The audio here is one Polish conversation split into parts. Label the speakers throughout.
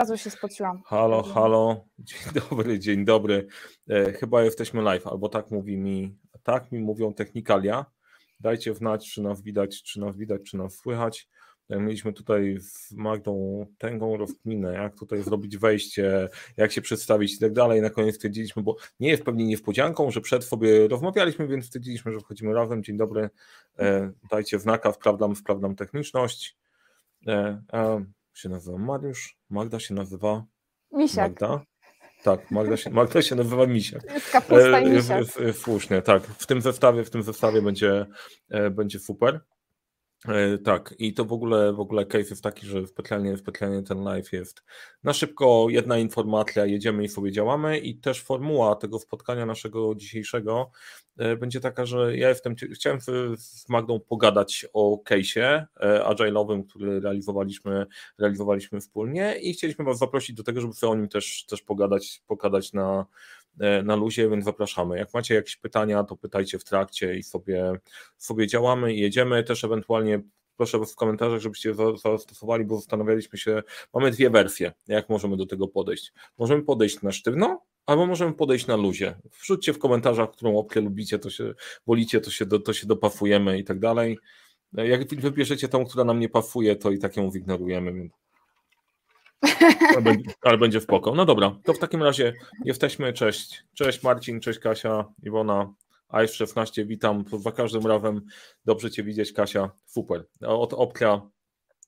Speaker 1: razu się spociłam.
Speaker 2: Halo, halo. Dzień dobry, dzień dobry. E, chyba jesteśmy live, albo tak mówi mi, tak mi mówią technikalia. Dajcie wnać, czy nas widać, czy nas widać, czy nas słychać. E, mieliśmy tutaj z Magdą tęgą rozkminę, jak tutaj zrobić wejście, jak się przedstawić i tak dalej. Na koniec stwierdziliśmy, bo nie jest pewnie niespodzianką, że przed sobie rozmawialiśmy, więc stwierdziliśmy, że wchodzimy razem. Dzień dobry, e, dajcie wnaka, wprawdam, wprawdam techniczność. E, się nazywa Mariusz, Magda się nazywa
Speaker 1: Misiak.
Speaker 2: Magda. Tak, Magda się, Magda się nazywa Misiak.
Speaker 1: Jest kapusta i
Speaker 2: E,
Speaker 1: misiak.
Speaker 2: Słusznie, tak. W tym zestawie, w tym zestawie będzie, e, będzie super. E, Tak, i to w ogóle, w ogóle case jest taki, że specjalnie, specjalnie ten live jest na szybko, jedna informacja, jedziemy i sobie działamy i też formuła tego spotkania naszego dzisiejszego e, będzie taka, że ja jestem, chciałem z- Magdą pogadać o case'ie e, agile'owym, który realizowaliśmy, realizowaliśmy wspólnie i chcieliśmy Was zaprosić do tego, żeby sobie o nim też, też pogadać, pogadać na, na luzie, więc zapraszamy. Jak macie jakieś pytania, to pytajcie w trakcie i sobie, sobie działamy i jedziemy. Też ewentualnie proszę w komentarzach, żebyście za- zastosowali, bo zastanawialiśmy się, mamy dwie wersje, jak możemy do tego podejść. Możemy podejść na sztywno, albo możemy podejść na luzie. Wrzućcie w komentarzach, którą opcję lubicie, to się wolicie, to się, do, to się dopasujemy i tak dalej. Jak wybierzecie tą, która nam nie pasuje, to i tak ją zignorujemy. więc- Ale będzie, będzie spoko. No dobra, to w takim razie jesteśmy. Cześć. Cześć Marcin, cześć Kasia, Iwona, AF16, witam. Za każdym razem dobrze Cię widzieć, Kasia. Super. Od opcja,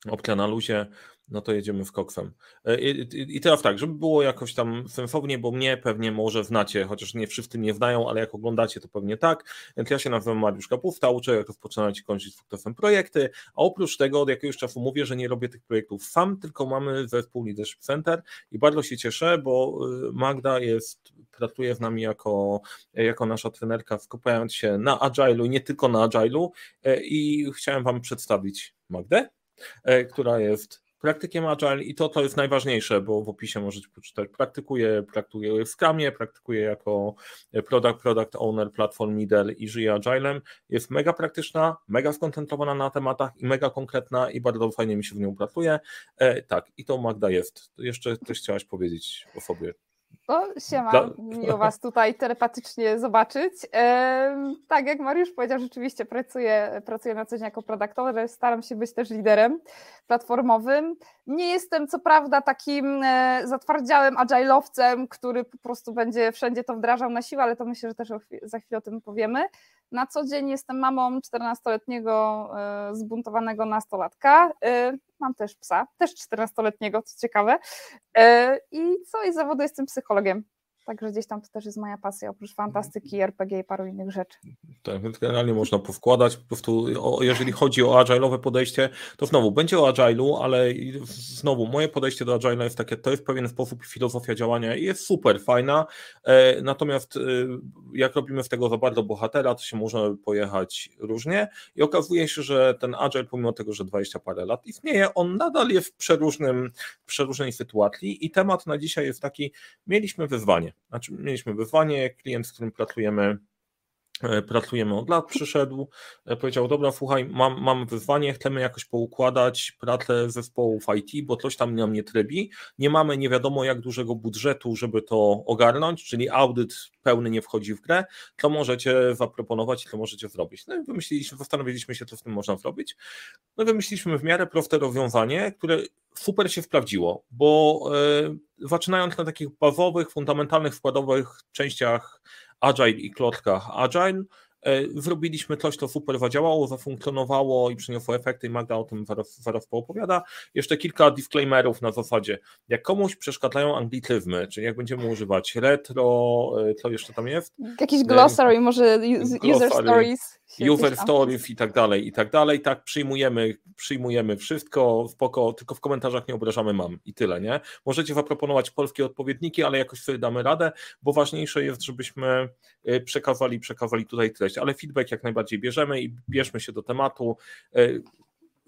Speaker 2: opcja na luzie, no to jedziemy z koksem. E, I, i, I teraz tak, żeby było jakoś tam sensownie, bo mnie pewnie może znacie, chociaż nie wszyscy mnie znają, ale jak oglądacie, to pewnie tak. Więc ja się nazywam Mariusz Kapówta, uczę jak rozpoczynać i kończyć sukcesem projekty, a oprócz tego od jakiegoś czasu mówię, że nie robię tych projektów sam, tylko mamy zespół Leadership Center i bardzo się cieszę, bo y, Magda jest, pracuje z nami jako, jako nasza trenerka, skupiając się na Agile'u nie tylko na Agile'u e, i chciałem Wam przedstawić Magdę, e, która jest praktykiem Agile i to, to jest najważniejsze, bo w opisie możecie poczytać, praktykuje, praktykuje w Scrumie, praktykuje jako product, product owner, platform leader i żyje Agilem, jest mega praktyczna, mega skoncentrowana na tematach i mega konkretna i bardzo fajnie mi się w nią pracuje. E, tak, i to Magda jest. Jeszcze coś chciałaś powiedzieć o sobie.
Speaker 1: O, siema,
Speaker 2: Dla-
Speaker 1: miło Was tutaj telepatycznie zobaczyć. Tak, jak Mariusz powiedział, rzeczywiście pracuję, pracuję na co dzień jako product owner, staram się być też liderem platformowym. Nie jestem co prawda takim e, zatwardziałym agile'owcem, który po prostu będzie wszędzie to wdrażał na siłę, ale to myślę, że też o za chwilę o tym powiemy. Na co dzień jestem mamą 14-letniego e, zbuntowanego nastolatka. E, Mam też psa, też 14-letniego, co ciekawe. I co, i zawodu jestem psychologiem psychologiem. Także gdzieś tam to też jest moja pasja, oprócz fantastyki, RPG i paru innych rzeczy.
Speaker 2: Tak, więc generalnie można powkładać. Po prostu, jeżeli chodzi o agile'owe podejście, to znowu będzie o agile'u, ale znowu moje podejście do agile'a jest takie, to jest pewien sposób filozofia działania i jest super fajna. E, natomiast e, jak robimy z tego za bardzo bohatera, to się może pojechać różnie i okazuje się, że ten agile, pomimo tego, że 20 parę lat istnieje, on nadal jest w przeróżnym, w przeróżnej sytuacji i temat na dzisiaj jest taki, mieliśmy wyzwanie. Znaczy, mieliśmy wyzwanie, klient, z którym pracujemy, pracujemy od lat, przyszedł, e, powiedział, dobra, słuchaj, mam, mam wyzwanie, chcemy jakoś poukładać pracę zespołów IT, bo coś tam nam nie trybi, nie mamy nie wiadomo jak dużego budżetu, żeby to ogarnąć, czyli audyt pełny nie wchodzi w grę, to możecie zaproponować i to możecie zrobić. No i wymyśliliśmy, zastanowiliśmy się, co z tym można zrobić. No i wymyśliliśmy w miarę proste rozwiązanie, które super się sprawdziło, bo e, zaczynając na takich bazowych, fundamentalnych, wkładowych częściach Agile i klockach Agile, e, zrobiliśmy coś, co super zadziałało, zafunkcjonowało i przyniosło efekty i Magda o tym zaraz, zaraz poopowiada. Jeszcze kilka disclaimerów na zasadzie, jak komuś przeszkadzają anglicyzmy, czyli jak będziemy używać retro, e, co jeszcze tam jest,
Speaker 1: Jakiś glossary, może us- user
Speaker 2: Glossary,
Speaker 1: stories.
Speaker 2: Stories i tak dalej, i tak dalej, tak przyjmujemy, przyjmujemy wszystko, spoko, tylko w komentarzach nie obrażamy mam i tyle, nie? Możecie zaproponować polskie odpowiedniki, ale jakoś sobie damy radę, bo ważniejsze jest, żebyśmy y, przekazali, przekazali tutaj treść, ale feedback jak najbardziej bierzemy i bierzmy się do tematu. Y,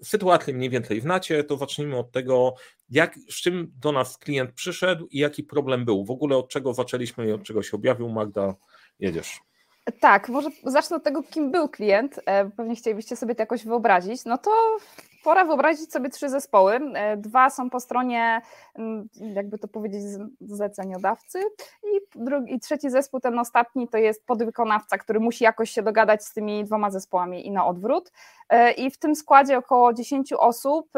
Speaker 2: Sytuację mniej więcej znacie, to zacznijmy od tego, jak, z czym do nas klient przyszedł i jaki problem był. W ogóle od czego zaczęliśmy i od czego się objawił. Magda, jedziesz.
Speaker 1: Tak, może zacznę od tego, kim był klient. e, Pewnie chcielibyście sobie to jakoś wyobrazić. No to pora wyobrazić sobie trzy zespoły. Dwa są po stronie, mm, jakby to powiedzieć, zleceniodawcy i, drugi, i trzeci zespół, ten ostatni, to jest podwykonawca, który musi jakoś się dogadać z tymi dwoma zespołami i na odwrót. I w tym składzie około 10 osób,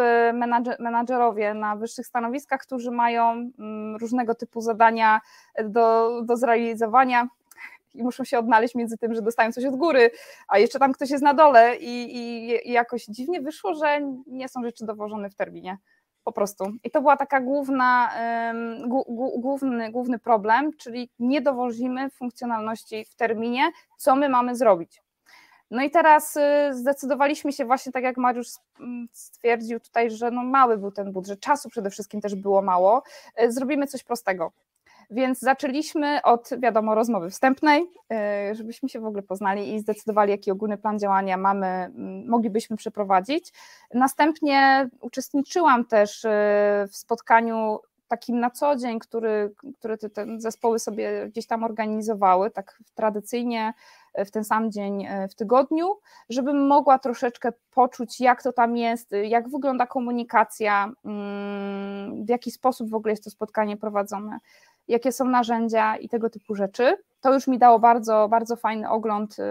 Speaker 1: menadżerowie na wyższych stanowiskach, którzy mają mm, różnego typu zadania do, do zrealizowania i muszą się odnaleźć między tym, że dostają coś od góry, a jeszcze tam ktoś jest na dole i, i, i jakoś dziwnie wyszło, że nie są rzeczy dowożone w terminie. Po prostu. I to była taka główna, główny, główny problem, czyli nie dowozimy funkcjonalności w terminie, co my mamy zrobić. No i teraz y, zdecydowaliśmy się właśnie, tak jak Mariusz stwierdził tutaj, że no mały był ten budżet, czasu przede wszystkim też było mało. Y, zrobimy coś prostego. Więc zaczęliśmy od, wiadomo, rozmowy wstępnej, e, żebyśmy się w ogóle poznali i zdecydowali, jaki ogólny plan działania mamy, moglibyśmy przeprowadzić. Następnie uczestniczyłam też e, w spotkaniu takim na co dzień, który, który te, te zespoły sobie gdzieś tam organizowały, tak tradycyjnie e, w ten sam dzień w tygodniu, żebym mogła troszeczkę poczuć, jak to tam jest, jak wygląda komunikacja, w jaki sposób w ogóle jest to spotkanie prowadzone jakie są narzędzia i tego typu rzeczy. To już mi dało bardzo, bardzo fajny ogląd y,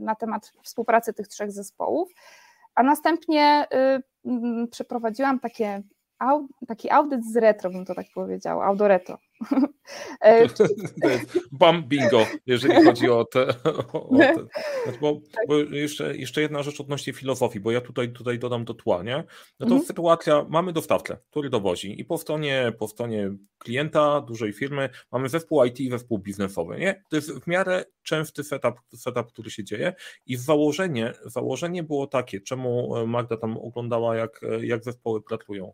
Speaker 1: na temat współpracy tych trzech zespołów. A następnie y, przeprowadziłam takie taki audyt z retro, bym to tak powiedział, audoreto.
Speaker 2: E, bam bingo, jeżeli chodzi o te. O te. Bo, bo, jeszcze, jeszcze jedna rzecz odnośnie filozofii, bo ja tutaj, tutaj dodam do tła, nie? No to mhm. sytuacja, mamy dostawcę, który dowozi i po stronie, po stronie klienta, dużej firmy, mamy zespół IT i zespół biznesowy, nie? To jest w miarę częsty setup, setup który się dzieje i założenie, założenie było takie, czemu Magda tam oglądała, jak, jak zespoły pracują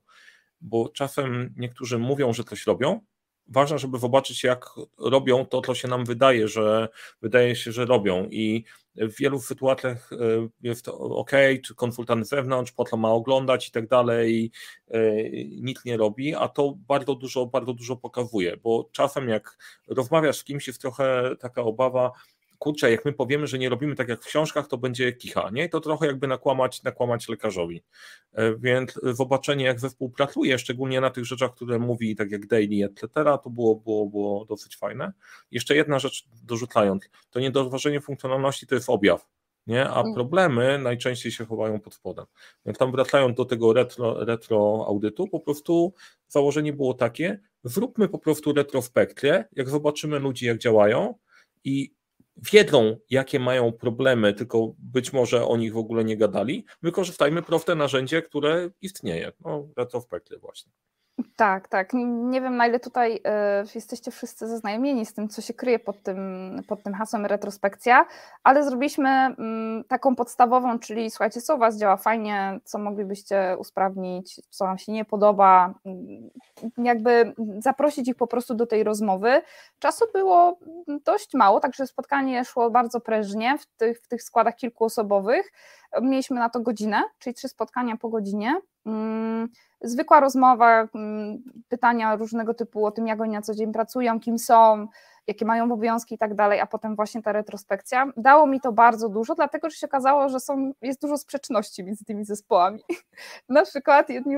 Speaker 2: bo czasem niektórzy mówią, że coś robią. Ważne, żeby zobaczyć, jak robią to, co się nam wydaje, że wydaje się, że robią. I w wielu sytuacjach e, jest to ok, czy konsultant z zewnątrz, po co ma oglądać i tak dalej, e, nic nie robi, a to bardzo dużo, bardzo dużo pokazuje, bo czasem jak rozmawiasz z kimś, jest trochę taka obawa, kurczę, jak my powiemy, że nie robimy tak jak w książkach, to będzie kicha, nie? To trochę jakby nakłamać, nakłamać lekarzowi. E, więc zobaczenie, jak zespół pracuje, szczególnie na tych rzeczach, które mówi, tak jak daily, etc., to było, było, było dosyć fajne. Jeszcze jedna rzecz dorzucając, to niedozważenie funkcjonalności to jest objaw, nie? a mm. problemy najczęściej się chowają pod spodem. Jak tam wracając do tego retro, retro audytu, po prostu założenie było takie, zróbmy po prostu retrospekcję, jak zobaczymy ludzi, jak działają i wiedzą, jakie mają problemy, tylko być może o nich w ogóle nie gadali, wykorzystajmy proste narzędzie, które istnieje. No, retrospekty właśnie.
Speaker 1: Tak, tak. Nie wiem, na ile tutaj y, jesteście wszyscy zaznajomieni z tym, co się kryje pod tym, pod tym hasłem retrospekcja, ale zrobiliśmy y, taką podstawową, czyli słuchajcie, co u Was działa fajnie, co moglibyście usprawnić, co Wam się nie podoba, y, jakby zaprosić ich po prostu do tej rozmowy. Czasu było dość mało, także spotkanie szło bardzo prężnie w tych, w tych składach kilkuosobowych. Mieliśmy na to godzinę, czyli trzy spotkania po godzinie. Mm, zwykła rozmowa, mm, pytania różnego typu o tym, jak oni na co dzień pracują, kim są, jakie mają obowiązki i tak dalej, a potem właśnie ta retrospekcja. Dało mi to bardzo dużo, dlatego że się okazało, że są, jest dużo sprzeczności między tymi zespołami. na przykład jedni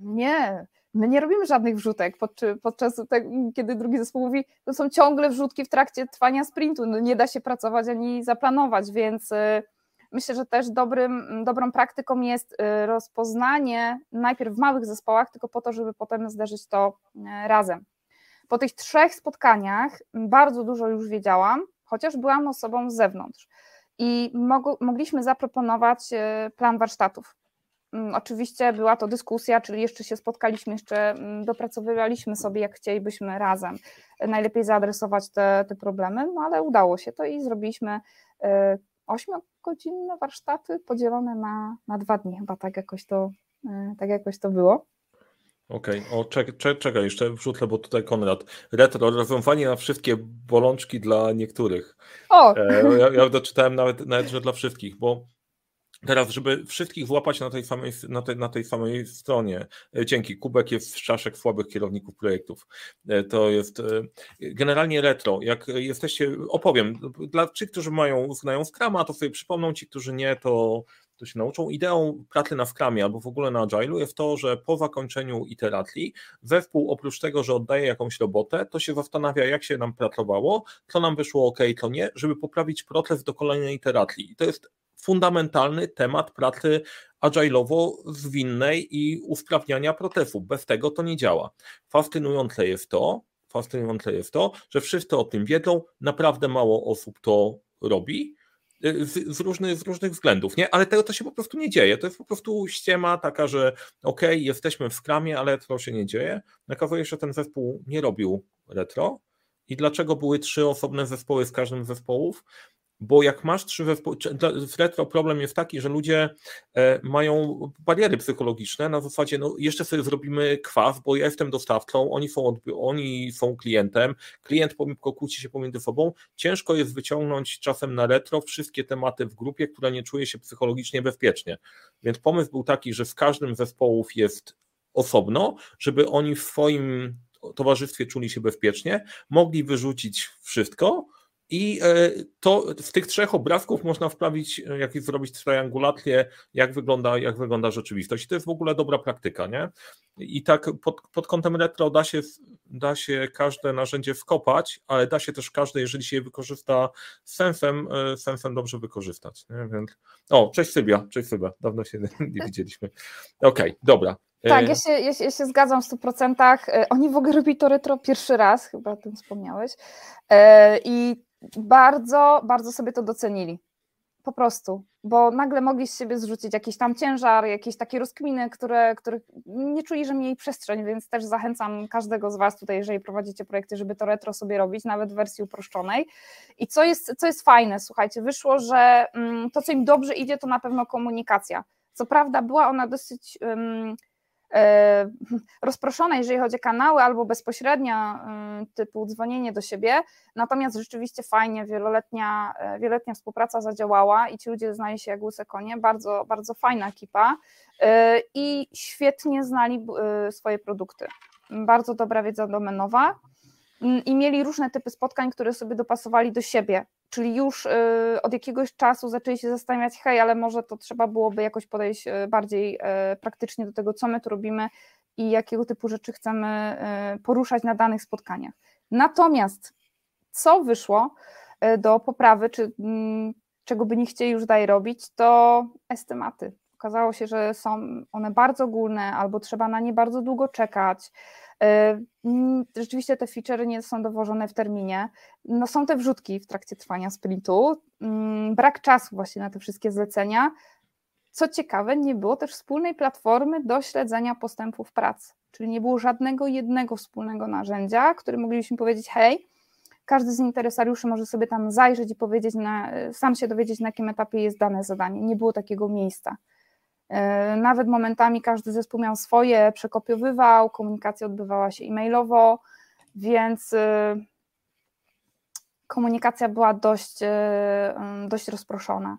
Speaker 1: nie, my nie robimy żadnych wrzutek, podczas tego, kiedy drugi zespół mówi, to są ciągle wrzutki w trakcie trwania sprintu, no nie da się pracować ani zaplanować, więc y, Myślę, że też dobrym, dobrą praktyką jest y, rozpoznanie najpierw w małych zespołach, tylko po to, żeby potem zderzyć to y, razem. Po tych trzech spotkaniach bardzo dużo już wiedziałam, chociaż byłam osobą z zewnątrz i mogliśmy zaproponować y, plan warsztatów. Mm, oczywiście była to dyskusja, czyli jeszcze się spotkaliśmy, jeszcze mm, dopracowywaliśmy sobie, jak chcielibyśmy razem najlepiej zaadresować te, te problemy, no ale udało się to i zrobiliśmy ośmiogodzinne warsztaty podzielone na, na dwa dni, chyba tak jakoś to, e, tak jakoś to było.
Speaker 2: Okej, okay. o czekaj, czekaj, jeszcze wrzucę, bo tutaj Konrad. Retro, rozwiązanie na wszystkie bolączki dla niektórych. O! E, ja, ja doczytałem nawet, nawet, że dla wszystkich, bo Teraz, żeby wszystkich włapać na tej samej, na tej, na tej samej stronie, e, dzięki, Kubek jest z czaszek słabych kierowników projektów. E, to jest e, generalnie retro. Jak jesteście, opowiem, dla tych, którzy mają, znają Scrama, to sobie przypomną, ci, którzy nie, to, to się nauczą. Ideą pracy na Scrumie albo w ogóle na Agile'u jest to, że po zakończeniu iteracji zespół oprócz tego, że oddaje jakąś robotę, to się zastanawia, jak się nam pracowało, co nam wyszło ok, co nie, żeby poprawić proces do kolejnej iteracji. I to jest fundamentalny temat pracy agile'owo-zwinnej i usprawniania procesu. Bez tego to nie działa. Fascynujące jest to, fascynujące jest to, że wszyscy o tym wiedzą, naprawdę mało osób to robi. Y, z, z, różnych, z różnych względów, nie? Ale tego to się po prostu nie dzieje. To jest po prostu ściema taka, że okej, okay, jesteśmy w skramie, ale to się nie dzieje. Okazuje się, że ten zespół nie robił retro. I dlaczego były trzy osobne zespoły z każdym z zespołów? Bo jak masz trzy zespoły, w retro problem jest taki, że ludzie e, mają bariery psychologiczne na zasadzie, no jeszcze sobie zrobimy kwas, bo ja jestem dostawcą, oni są, oni są klientem, klient kłóci się pomiędzy sobą, ciężko jest wyciągnąć czasem na retro wszystkie tematy w grupie, która nie czuje się psychologicznie bezpiecznie. Więc pomysł był taki, że w każdym zespołów jest osobno, żeby oni w swoim towarzystwie czuli się bezpiecznie, mogli wyrzucić wszystko, i e, to z tych trzech obrazków można wprawić, e, jak zrobić triangulację, jak wygląda, jak wygląda rzeczywistość. I to jest w ogóle dobra praktyka, nie? I tak pod, pod kątem retro da się, da się każde narzędzie wkopać, ale da się też każde, jeżeli się je wykorzysta z sensem, e, sensem dobrze wykorzystać. Nie? Więc... O, cześć Sybia, cześć Sybia, dawno się nie widzieliśmy. Okej, okay, dobra.
Speaker 1: Tak, ja się, ja, się, ja się zgadzam w 100%. Oni w ogóle robili to retro pierwszy raz, chyba o tym wspomniałeś. I bardzo, bardzo sobie to docenili. Po prostu, bo nagle mogli z siebie zrzucić jakiś tam ciężar, jakieś takie rozkminy, które, których nie czuli, że mieli przestrzeń, więc też zachęcam każdego z Was tutaj, jeżeli prowadzicie projekty, żeby to retro sobie robić, nawet w wersji uproszczonej. I co jest, co jest fajne, słuchajcie, wyszło, że mm, to, co im dobrze idzie, to na pewno komunikacja. Co prawda była ona dosyć um, E, rozproszone, jeżeli chodzi o kanały, albo bezpośrednia e, typu dzwonienie do siebie. Natomiast rzeczywiście fajnie, wieloletnia, e, wieloletnia współpraca zadziałała i ci ludzie znali się jak łyse konie. Bardzo, bardzo fajna ekipa i świetnie znali swoje produkty. Bardzo dobra wiedza domenowa i mieli różne typy spotkań, które sobie dopasowali do siebie czyli już y, od jakiegoś czasu zaczęli się zastanawiać, hej, ale może to trzeba byłoby jakoś podejść y, bardziej y, praktycznie do tego, co my tu robimy i jakiego typu rzeczy chcemy poruszać na danych spotkaniach. Natomiast co wyszło do poprawy, czy mm, czego by nie chcieli już dalej robić, to estymaty. Okazało się, że są one bardzo ogólne, albo trzeba na nie bardzo długo czekać. Mm, rzeczywiście te featurey nie są dowożone w terminie. No są te wrzutki w trakcie trwania sprintu. Mm, brak czasu właśnie na te wszystkie zlecenia. Co ciekawe, nie było też wspólnej platformy do śledzenia postępów pracy, czyli nie było żadnego jednego wspólnego narzędzia, który moglibyśmy powiedzieć, hej, każdy z interesariuszy może sobie tam zajrzeć i powiedzieć, na, sam się dowiedzieć, na jakim etapie jest dane zadanie. Nie było takiego miejsca. E, nawet momentami każdy zespół miał swoje, przekopiowywał, komunikacja odbywała się e-mailowo, więc e, komunikacja była dość, e, dość rozproszona.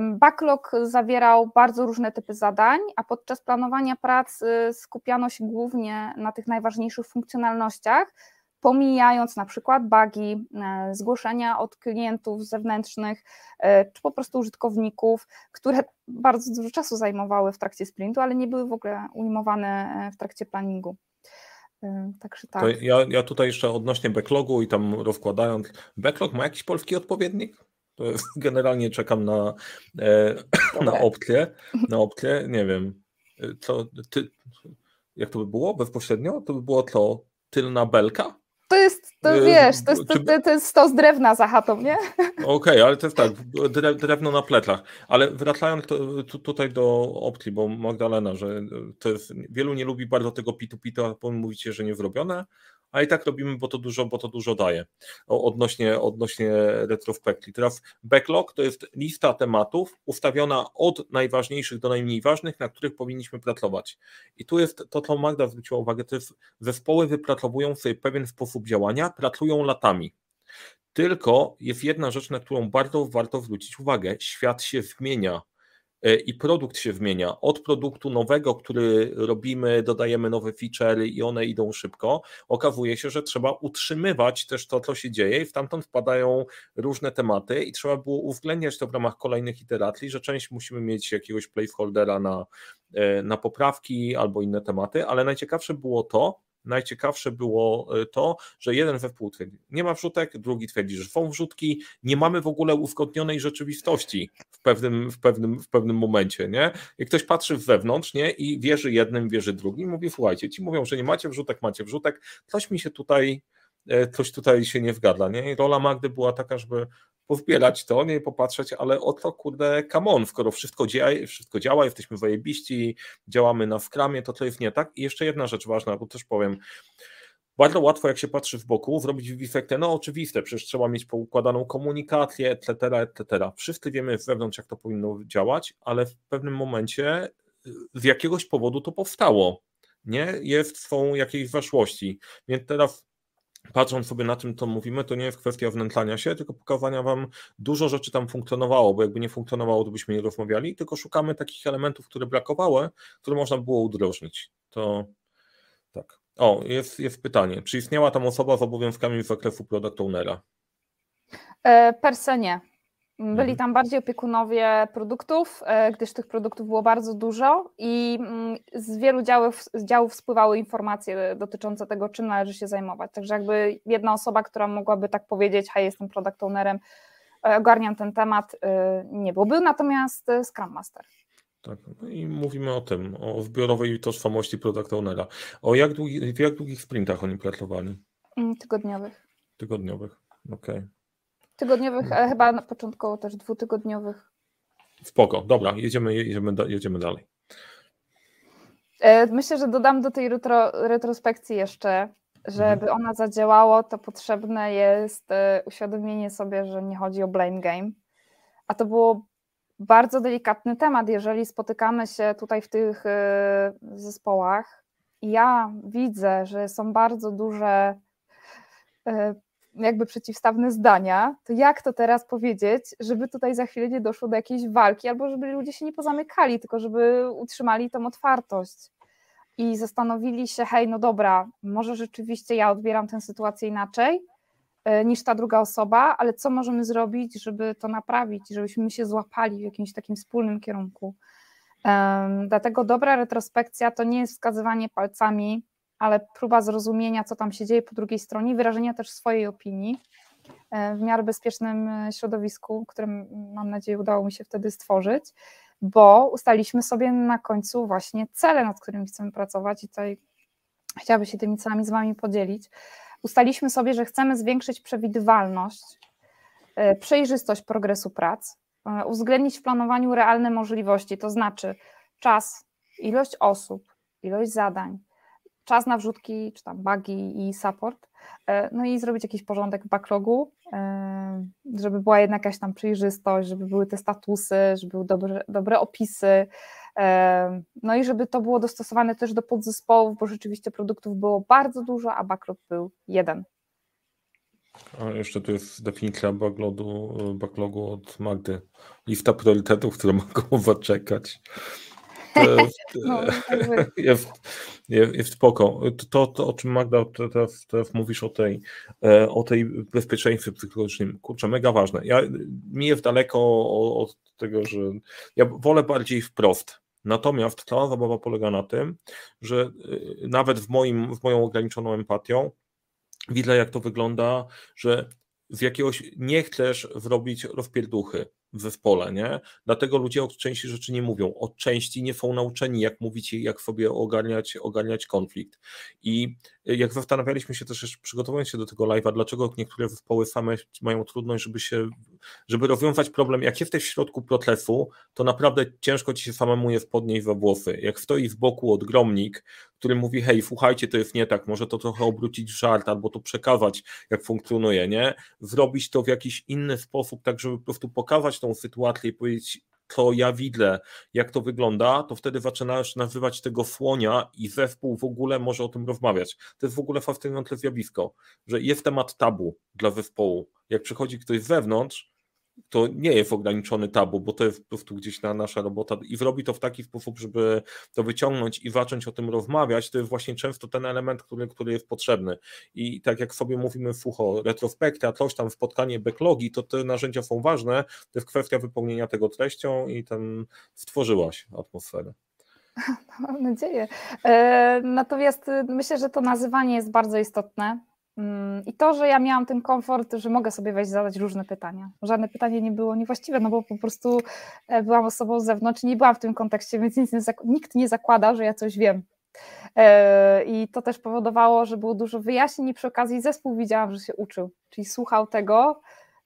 Speaker 1: Backlog zawierał bardzo różne typy zadań, a podczas planowania prac skupiano się głównie na tych najważniejszych funkcjonalnościach, pomijając na przykład bugi, e, zgłoszenia od klientów zewnętrznych e, czy po prostu użytkowników, które bardzo dużo czasu zajmowały w trakcie sprintu, ale nie były w ogóle ujmowane e, w trakcie planningu. Także tak.
Speaker 2: To ja, ja tutaj jeszcze odnośnie backlogu i tam rozkładając, backlog ma jakiś polski odpowiednik? Generalnie czekam na, na opcję, na opcję, nie wiem, co, ty, jak to by było bezpośrednio? To by było to tylna belka?
Speaker 1: To jest, to wiesz, to jest, to, to jest stos drewna za chatą, nie?
Speaker 2: Okej, okay, ale to jest tak, drewno na plecach. Ale wracając tutaj do opcji, bo Magdalena, że to jest, wielu nie lubi bardzo tego pitu-pitu, a mówicie, że nie zrobione, a i tak robimy, bo to dużo, bo to dużo daje odnośnie, odnośnie retrospekcji. Teraz backlog to jest lista tematów ustawiona od najważniejszych do najmniej ważnych, na których powinniśmy pracować. I tu jest to, co Magda zwróciła uwagę, to jest zespoły wypracowują sobie pewien sposób działania, pracują latami. Tylko jest jedna rzecz, na którą bardzo warto zwrócić uwagę. Świat się zmienia i produkt się zmienia. Od produktu nowego, który robimy, dodajemy nowe featurey i one idą szybko, okazuje się, że trzeba utrzymywać też to, co się dzieje i w tamtąd wpadają różne tematy i trzeba było uwzględniać to w ramach kolejnych iteracji, że część musimy mieć jakiegoś placeholdera na, e, na poprawki albo inne tematy, ale najciekawsze było to, najciekawsze było e, to, że jeden zespół twierdzi, nie ma wrzutek, drugi twierdzi, że są wrzutki, nie mamy w ogóle uzgodnionej rzeczywistości pewnym, w pewnym, w pewnym momencie, nie? Jak ktoś patrzy wewnątrz, nie? I wierzy jednym, wierzy drugim, mówi, słuchajcie, ci mówią, że nie macie wrzutek, macie wrzutek, coś mi się tutaj e, coś tutaj się nie wgada, nie? I rola Magdy była taka, żeby powbierać to, nie popatrzeć, ale o to kurde, come on, skoro wszystko działa, wszystko działa, jesteśmy wojebiści, działamy na skramie, to to jest nie tak. I jeszcze jedna rzecz ważna, bo też powiem, bardzo łatwo, jak się patrzy w boku, zrobić wifektę, no oczywiste, przecież trzeba mieć poukładaną komunikację, etc., etc. Wszyscy wiemy wewnątrz, jak to powinno działać, ale w pewnym momencie z jakiegoś powodu to powstało, nie? Jest swą jakiejś weszłości, więc teraz patrząc sobie na tym, co mówimy, to nie jest kwestia wnętlania się, tylko pokazania wam dużo rzeczy tam funkcjonowało, bo jakby nie funkcjonowało, to byśmy nie rozmawiali, tylko szukamy takich elementów, które brakowały, które można było udrożnić. To tak. O, jest, jest pytanie. Czy istniała tam osoba z obowiązkami z zakresu product ownera?
Speaker 1: E, per se nie. Byli mhm. tam bardziej opiekunowie produktów, e, gdyż tych produktów było bardzo dużo i mm, z wielu działów, z działów spływały informacje dotyczące tego, czym należy się zajmować. Także jakby jedna osoba, która mogłaby tak powiedzieć, hej, jestem product ownerem, e, ogarniam ten temat, nie było. Był natomiast Scrum Master.
Speaker 2: Tak, no i mówimy o tym, o zbiorowej tożsamości product ownera. O jak długi, w jak długich sprintach oni pracowali?
Speaker 1: Mm, tygodniowych.
Speaker 2: Tygodniowych, okej. Okay.
Speaker 1: Tygodniowych, ale chyba na początkowo też dwutygodniowych.
Speaker 2: Spoko, dobra, jedziemy, jedziemy, jedziemy dalej.
Speaker 1: E, myślę, że dodam do tej retro, retrospekcji jeszcze, żeby mhm. ona zadziałało, to potrzebne jest e, uświadomienie sobie, że nie chodzi o blame game. A to było bardzo delikatny temat, jeżeli spotykamy się tutaj w tych e, zespołach. Ja widzę, że są bardzo duże jakby przeciwstawne zdania, to jak to teraz powiedzieć, żeby tutaj za chwilę nie doszło do jakiejś walki, albo żeby ludzie się nie pozamykali, tylko żeby utrzymali tą otwartość. I zastanowili się, hej, no dobra, może rzeczywiście ja odbieram tę sytuację inaczej niż ta druga osoba, ale co możemy zrobić, żeby to naprawić, żebyśmy się złapali w jakimś takim wspólnym kierunku. Um, dlatego dobra retrospekcja to nie jest wskazywanie palcami ale próba zrozumienia, co tam się dzieje po drugiej stronie, wyrażenia też swojej opinii e, w miarę bezpiecznym e, środowisku, którym mam nadzieję udało mi się wtedy stworzyć, bo ustaliśmy sobie na końcu właśnie cele, nad którymi chcemy pracować i tutaj chciałabym się tymi celami z Wami podzielić. Ustaliśmy sobie, że chcemy zwiększyć przewidywalność, e, przejrzystość progresu prac, uwzględnić w planowaniu realne możliwości, to znaczy czas, ilość osób, ilość zadań, czas na wrzutki, czy tam bugi i support, e, no i zrobić jakiś porządek w backlogu, e, żeby była jednak jakaś tam przejrzystość, żeby były te statusy, żeby były dobre, dobre opisy, e, no i żeby to było dostosowane też do podzespołów, bo rzeczywiście produktów było bardzo dużo, a backlog był jeden.
Speaker 2: A jeszcze tu jest definicja backlogu, backlogu od Magdy. Lista priorytetów, które mogą zaczekać. No, jest, jest, jest spoko. To, to, o czym Magda teraz, teraz mówisz o tej, e, o tej bezpieczeństwie psychologicznym, kurczę, mega ważne. Ja, mi jest daleko od tego, że ja wolę bardziej wprost. Natomiast cała zabawa polega na tym, że e, nawet w, moim, w moją ograniczoną empatią widzę, jak to wygląda, że z jakiegoś nie chcesz zrobić rozpierduchy w zespole, nie? Dlatego ludzie od części rzeczy nie mówią. Od części nie są nauczeni, jak mówić, jak sobie ogarniać, ogarniać konflikt. I jak zastanawialiśmy się też, przygotowując się do tego live'a, dlaczego niektóre zespoły same mają trudność, żeby się, żeby rozwiązać problem, jak jesteś w środku procesu, to naprawdę ciężko ci się samemu jest podnieść za włosy. Jak stoi z boku odgromnik, który mówi, hej, słuchajcie, to jest nie tak, może to trochę obrócić w żart, albo to przekazać, jak funkcjonuje, nie? Zrobić to w jakiś inny sposób, tak żeby po prostu pokazać tą sytuację i powiedzieć, to ja widzę, jak to wygląda, to wtedy zaczynasz nazywać tego słonia i zespół w ogóle może o tym rozmawiać. To jest w ogóle fascynujące zjawisko, że jest temat tabu dla zespołu. Jak przychodzi ktoś z zewnątrz, to nie jest ograniczony tabu, bo to jest po prostu gdzieś na nasza robota i robi to w taki sposób, żeby to wyciągnąć i zacząć o tym rozmawiać, to jest właśnie często ten element, który, który jest potrzebny. I tak jak sobie mówimy w ucho, retrospekcja, coś tam, spotkanie backlogi, to te narzędzia są ważne, to jest kwestia wypełnienia tego treścią i ten stworzyłaś atmosferę.
Speaker 1: Mam nadzieję. E, natomiast myślę, że to nazywanie jest bardzo istotne I to, że ja miałam ten komfort, że mogę sobie wejść zadać różne pytania. Żadne pytanie nie było niewłaściwe, no bo po prostu e, byłam osobą z zewnątrz, nie byłam w tym kontekście, więc nie nikt nie zakłada, że ja coś wiem. E, I to też powodowało, że było dużo wyjaśnień i przy okazji zespół widziałam, że się uczył, czyli słuchał tego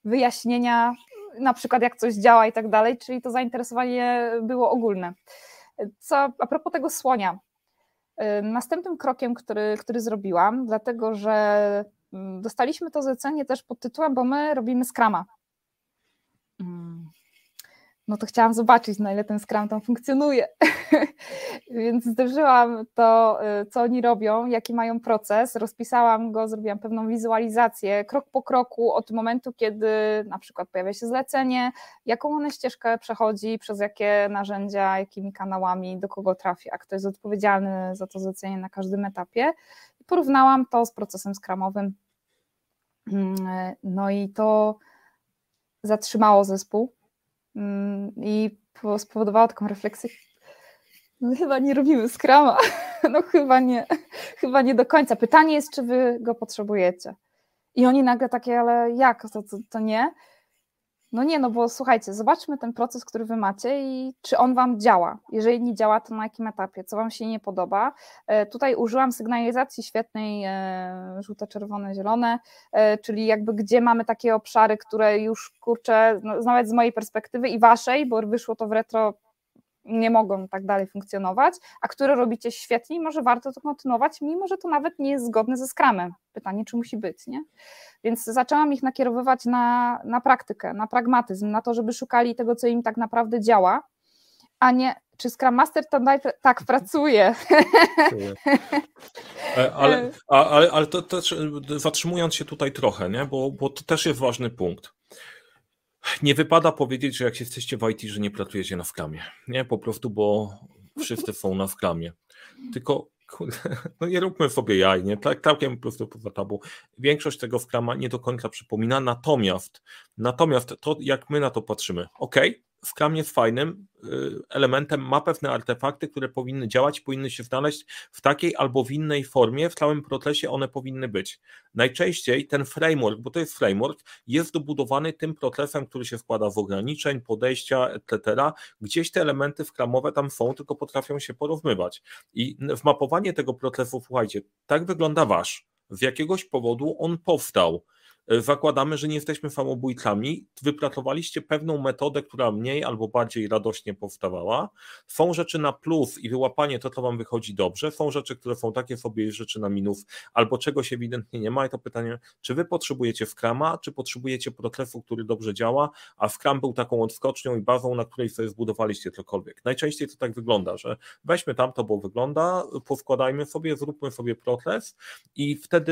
Speaker 1: wyjaśnienia, na przykład jak coś działa i tak dalej, czyli to zainteresowanie było ogólne. Co a propos tego słonia, Następnym krokiem, który, który zrobiłam, dlatego że mm, dostaliśmy to zlecenie też pod tytułem, bo my robimy Scrama. No to chciałam zobaczyć, na ile ten Scrum tam funkcjonuje. Więc zderzyłam to, y, co oni robią, jaki mają proces, rozpisałam go, zrobiłam pewną wizualizację, krok po kroku, od momentu, kiedy na przykład pojawia się zlecenie, jaką one ścieżkę przechodzi, przez jakie narzędzia, jakimi kanałami, do kogo trafia, kto jest odpowiedzialny za to zlecenie na każdym etapie. I porównałam to z procesem skramowym. Mm, no i to zatrzymało zespół i spowodowało taką refleksję, no chyba nie robimy skrama, no chyba nie, chyba nie do końca. Pytanie jest, czy wy go potrzebujecie. I oni nagle takie, ale jak, to, to, to nie? No nie, no bo słuchajcie, zobaczmy ten proces, który wy macie i czy on wam działa. Jeżeli nie działa, to na jakim etapie, co wam się nie podoba. E, tutaj użyłam sygnalizacji świetnej, e, żółte, czerwone, zielone, e, czyli jakby gdzie mamy takie obszary, które już kurczę, no, nawet z mojej perspektywy i waszej, bo wyszło to w retro nie mogą tak dalej funkcjonować, a które robicie świetnie i może warto to kontynuować, mimo że to nawet nie jest zgodne ze skramem. Pytanie, czy musi być, nie? Więc zaczęłam ich nakierowywać na, na praktykę, na pragmatyzm, na to, żeby szukali tego, co im tak naprawdę działa, a nie, czy Scrum Master to tak pracuje.
Speaker 2: E, ale, ale, ale to też zatrzymując się tutaj trochę, nie? Bo, bo to też jest ważny punkt. Nie wypada powiedzieć, że jak jesteście w IT, że nie pracujecie na skramie. Nie, po prostu, bo wszyscy są na skramie. Tylko no nie róbmy sobie jaj, nie? Tak, całkiem po prostu poza tabu. Większość tego skrama nie do końca przypomina, natomiast natomiast to jak my na to patrzymy, ok, Scrum jest fajnym y, elementem, ma pewne artefakty, które powinny działać, powinny się znaleźć w takiej albo w innej formie, w całym procesie one powinny być. Najczęściej ten framework, bo to jest framework, jest dobudowany tym procesem, który się składa z ograniczeń, podejścia, etc. Gdzieś te elementy skramowe tam są, tylko potrafią się porozmywać. I wmapowanie tego procesu, słuchajcie, tak wygląda wasz. Z jakiegoś powodu on powstał zakładamy, że nie jesteśmy samobójcami. Wypracowaliście pewną metodę, która mniej albo bardziej radośnie powstawała. Są rzeczy na plus i wyłapanie to, co wam wychodzi dobrze. Są rzeczy, które są takie sobie rzeczy na minus, albo czegoś ewidentnie nie ma. I to pytanie, czy wy potrzebujecie Scrama, czy potrzebujecie procesu, który dobrze działa, a Scrum był taką odskocznią i bazą, na której sobie zbudowaliście cokolwiek. Najczęściej to tak wygląda, że weźmy tamto, bo wygląda, poskładajmy sobie, zróbmy sobie proces i wtedy,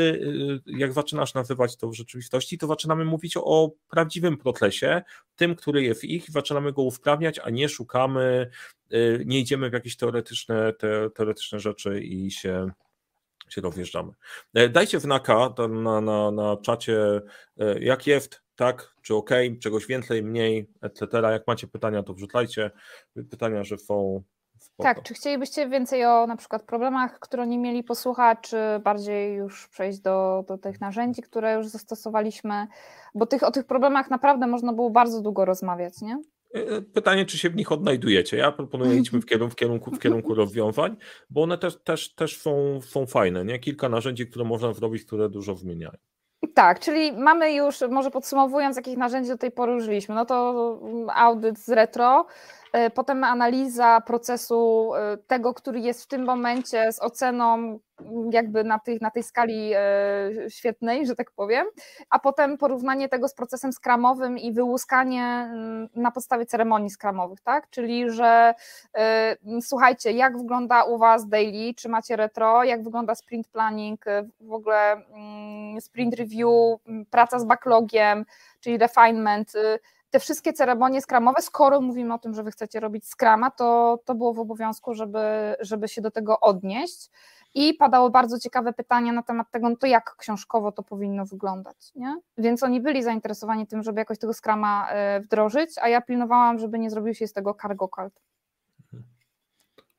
Speaker 2: y, jak zaczynasz nazywać to w rzeczywistości, rzeczywistości, to zaczynamy mówić o prawdziwym procesie, tym, który jest ich, zaczynamy go usprawniać, a nie szukamy, y, nie idziemy w jakieś teoretyczne, te, teoretyczne rzeczy i się się rozjeżdżamy. E, dajcie znaka na, na, na czacie, e, jak jest, tak, czy ok, czegoś więcej, mniej, etc. Jak macie pytania, to wrzucajcie. Pytania, że są
Speaker 1: Spoko. Tak, czy chcielibyście więcej o na przykład problemach, które oni mieli posłuchać, czy bardziej już przejść do, do tych narzędzi, które już zastosowaliśmy? Bo tych, o tych problemach naprawdę można było bardzo długo rozmawiać, nie?
Speaker 2: E, pytanie, czy się w nich odnajdujecie? Ja proponuję idźmy w kierunku, w kierunku, w kierunku rozwiązań, bo one też, też, też są, są fajne, nie? Kilka narzędzi, które można zrobić, które dużo zmieniają.
Speaker 1: Tak, czyli mamy już, może podsumowując, jakich narzędzi do tej pory użyliśmy, no to audyt z retro, E, potem analiza procesu e, tego, który jest w tym momencie z oceną jakby na tej, na tej skali e, świetnej, że tak powiem, a potem porównanie tego z procesem skramowym i wyłuskanie mm, na podstawie ceremonii skramowych, tak? Czyli, że słuchajcie, jak wygląda u Was daily, czy macie retro, jak wygląda sprint planning, w ogóle mm, sprint review, praca z backlogiem, czyli refinement, te wszystkie ceremonie skramowe, skoro mówimy o tym, że wy chcecie robić skrama, to, to było w obowiązku, żeby, żeby się do tego odnieść. I padało bardzo ciekawe pytania na temat tego, no to jak książkowo to powinno wyglądać. Nie? Więc oni byli zainteresowani tym, żeby jakoś tego skrama e, wdrożyć, a ja pilnowałam, żeby nie zrobił się z tego cargo cult.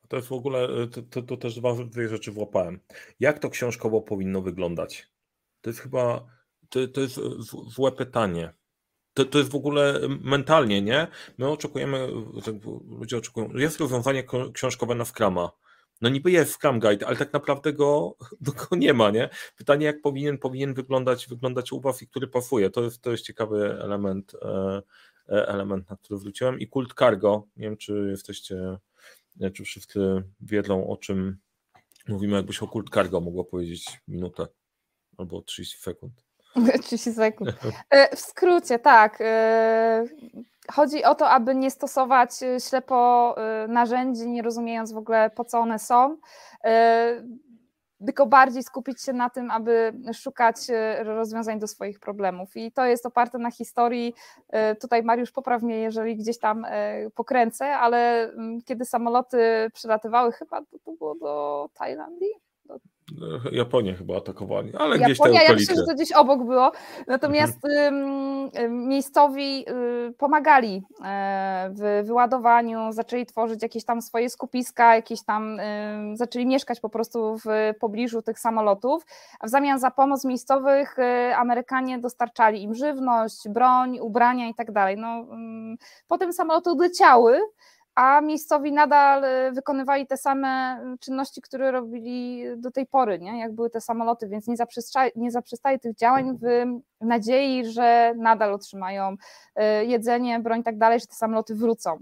Speaker 2: To jest w ogóle, e, to, to, to też dwa, dwie rzeczy włapałem. Jak to książkowo powinno wyglądać? To jest chyba, to, to jest złe pytanie. To, to jest w ogóle mentalnie, nie? My oczekujemy, ludzie oczekują, jest rozwiązanie książkowe na Scrama. No niby jest Scrum Guide, ale tak naprawdę go, go nie ma, nie? Pytanie, jak powinien, powinien wyglądać, wyglądać UWAF i który pasuje. To jest, to jest ciekawy element, e, e, element, na który wróciłem. I kult cargo. Nie wiem, czy jesteście, czy wszyscy wiedzą, o czym mówimy. Jakbyś o kult cargo mogła powiedzieć minutę albo 30 sekund.
Speaker 1: 30 sekund. E, w skrócie, tak. E, chodzi o to, aby nie stosować e, ślepo narzędzi, nie rozumiejąc w ogóle po co one są, tylko bardziej skupić się na tym, aby szukać rozwiązań do swoich problemów. I to jest oparte na historii. Tutaj Mariusz popraw mnie, jeżeli gdzieś tam pokręcę, ale mm, kiedy samoloty przelatywały, chyba to, było do Tajlandii,
Speaker 2: Japonię chyba atakowali, ale
Speaker 1: Japonia,
Speaker 2: gdzieś tam
Speaker 1: ja myślę, że to gdzieś obok było. Natomiast mhm. miejscowi y, pomagali e, w wyładowaniu, zaczęli tworzyć jakieś tam swoje skupiska, jakieś tam zaczęli mieszkać po prostu w pobliżu tych samolotów, a w zamian za pomoc miejscowych y, Amerykanie dostarczali im żywność, broń, ubrania i tak dalej. No, potem samoloty odleciały, a miejscowi nadal y, wykonywali te same y, czynności, które robili do tej pory, nie? jak były te samoloty, więc nie, zaprzestaje, nie zaprzestaje tych działań w nadziei, że nadal otrzymają y, jedzenie, broń i tak dalej, że te samoloty wrócą.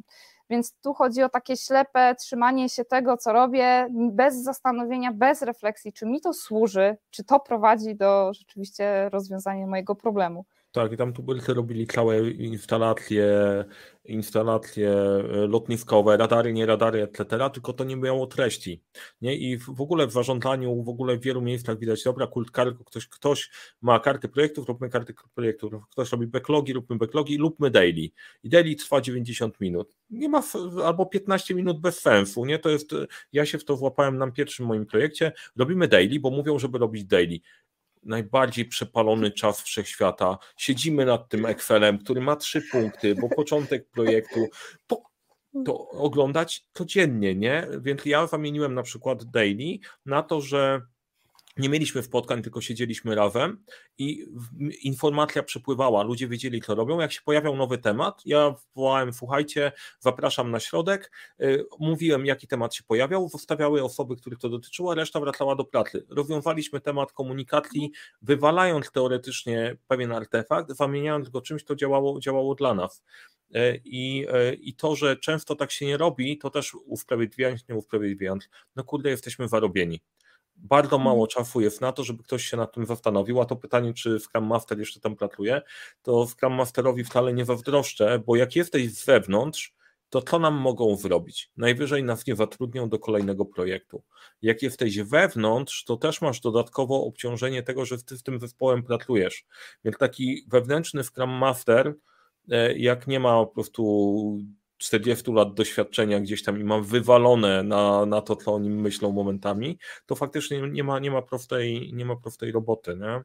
Speaker 1: Więc tu chodzi o takie ślepe trzymanie się tego, co robię, bez zastanowienia, bez refleksji, czy mi to służy, czy to prowadzi do rzeczywiście rozwiązania mojego problemu.
Speaker 2: Tak, i tam tubylcy robili całe instalacje, instalacje e, lotniskowe, radary, nie radary, etc., tylko to nie miało treści. Nie? I w ogóle w zarządzaniu, w ogóle w wielu miejscach widać, dobra, kult cargo, ktoś, ktoś ma karty projektów, róbmy karty projektów, ktoś robi backlogi, róbmy backlogi, lubmy daily. I daily trwa 90 minut. Nie ma, albo 15 minut bez sensu, nie? To jest, ja się w to włapałem na pierwszym moim projekcie, robimy daily, bo mówią, żeby robić daily najbardziej przepalony czas wszechświata. Siedzimy nad tym Excelem, który ma trzy punkty, bo początek projektu. Po, to oglądać codziennie, nie? Więc ja zamieniłem na przykład daily na to, że nie mieliśmy spotkań, tylko siedzieliśmy razem i informacja przepływała, ludzie wiedzieli, co robią. Jak się pojawiał nowy temat, ja wołałem, słuchajcie, zapraszam na środek, y, mówiłem, jaki temat się pojawiał, zostawiały osoby, których to dotyczyło, reszta wracała do pracy. Rozwiązaliśmy temat komunikacji, wywalając teoretycznie pewien artefakt, zamieniając go czymś, co działało, działało dla nas. Y, I, y, I to, że często tak się nie robi, to też usprawiedliwiając, nie usprawiedliwiając, no kurde, jesteśmy zarobieni bardzo mało mhm. czasu jest na to, żeby ktoś się nad tym zastanowił, a to pytanie, czy Scrum Master jeszcze tam pracuje, to Scrum Masterowi wcale nie zazdroszczę, bo jak jesteś z zewnątrz, to co nam mogą zrobić? Najwyżej nas nie zatrudnią do kolejnego projektu. Jak jesteś wewnątrz, to też masz dodatkowo obciążenie tego, że ty z tym zespołem pracujesz. Więc taki wewnętrzny Scrum Master, e, jak nie ma po prostu 40 lat doświadczenia gdzieś tam i mam wywalone na, na to, co o nim myślą momentami, to faktycznie nie ma, nie ma, prostej, nie ma prostej roboty. Nie?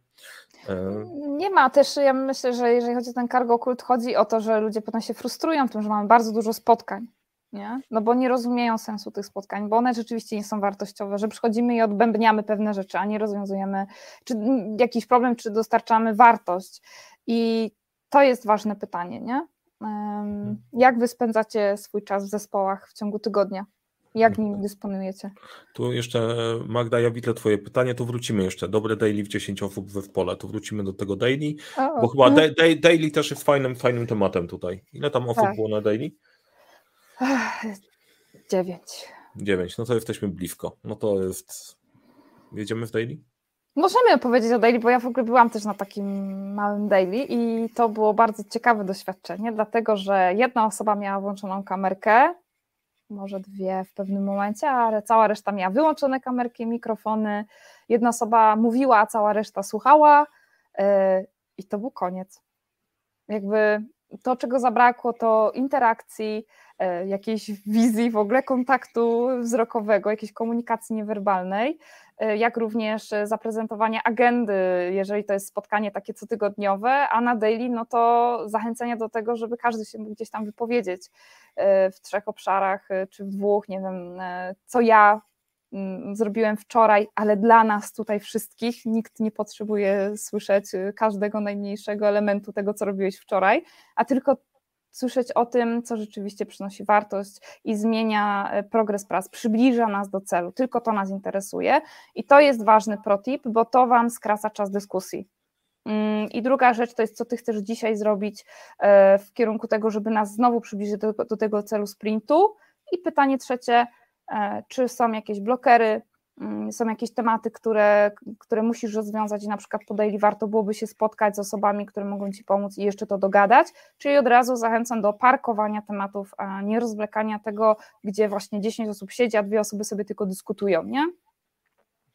Speaker 1: E, nie ma też, ja myślę, że jeżeli chodzi o ten cargo kult, chodzi o to, że ludzie potem się frustrują tym, że mamy bardzo dużo spotkań. Nie? No bo nie rozumieją sensu tych spotkań, bo one rzeczywiście nie są wartościowe, że przychodzimy i odbębniamy pewne rzeczy, a nie rozwiązujemy czy jakiś problem, czy dostarczamy wartość. I to jest ważne pytanie, nie? Hmm. Jak wy spędzacie swój czas w zespołach w ciągu tygodnia? Jak nim hmm. dysponujecie?
Speaker 2: Tu jeszcze Magda, ja widzę twoje pytanie, to wrócimy jeszcze. Dobre daily w 10 osób we pole, to wrócimy do tego daily, o, bo chyba mhm. da, daily też jest fajnym, fajnym tematem tutaj. Ile tam osób tak. było na daily?
Speaker 1: Dziewięć.
Speaker 2: Dziewięć, no to jesteśmy blisko. No to jest... Jedziemy w daily?
Speaker 1: Możemy opowiedzieć o daily, bo ja w ogóle byłam też na takim małym daily i to było bardzo ciekawe doświadczenie, dlatego że jedna osoba miała włączoną kamerkę, może dwie w pewnym momencie, ale cała reszta miała wyłączone kamerki, mikrofony. Jedna osoba mówiła, a cała reszta słuchała yy, i to był koniec. Jakby to, czego zabrakło, to interakcji, jakiejś wizji, w ogóle kontaktu wzrokowego, jakiejś komunikacji niewerbalnej, e, jak również zaprezentowania agendy, jeżeli to jest spotkanie takie cotygodniowe, a na daily, no to zachęcenia do tego, żeby każdy się mógł gdzieś tam wypowiedzieć w trzech obszarach, czy w dwóch, nie wiem, co ja Mm, zrobiłem wczoraj, ale dla nas tutaj wszystkich nikt nie potrzebuje słyszeć każdego najmniejszego elementu tego, co robiłeś wczoraj, a tylko słyszeć o tym, co rzeczywiście przynosi wartość i zmienia e, progres prac, przybliża nas do celu. Tylko to nas interesuje i to jest ważny protip, bo to Wam skraca czas dyskusji. Mm, I druga rzecz to jest, co Ty chcesz dzisiaj zrobić e, w kierunku tego, żeby nas znowu przybliżyć do, do tego celu sprintu. I pytanie trzecie, E, czy są jakieś blokery, są jakieś tematy, które, które musisz rozwiązać i na przykład po daily warto byłoby się spotkać z osobami, które mogą Ci pomóc i jeszcze to dogadać, czyli od razu zachęcam do parkowania tematów, a nie rozwlekania tego, gdzie właśnie 10 osób siedzi, a dwie osoby sobie tylko dyskutują, nie?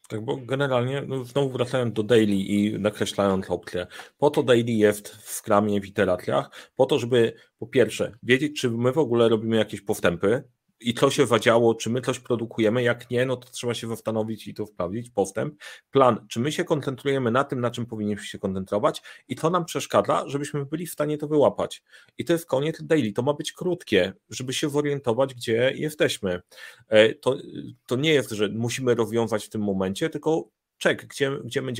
Speaker 2: Tak, bo generalnie, no znowu wracając do daily i nakreślając opcje, po to daily jest w skramie, w iteracjach, po to, żeby po pierwsze wiedzieć, czy my w ogóle robimy jakieś postępy, i to się wadziało, czy my coś produkujemy, jak nie, no to trzeba się zastanowić i to wprawdzić, postęp, plan, czy my się koncentrujemy na tym, na czym powinniśmy się koncentrować i to nam przeszkadza, żebyśmy byli w stanie to wyłapać. I to jest koniec daily, to ma być krótkie, żeby się zorientować, gdzie jesteśmy. E, to, to nie jest, że musimy rozwiązać w tym momencie, tylko czek, gdzie, gdzie my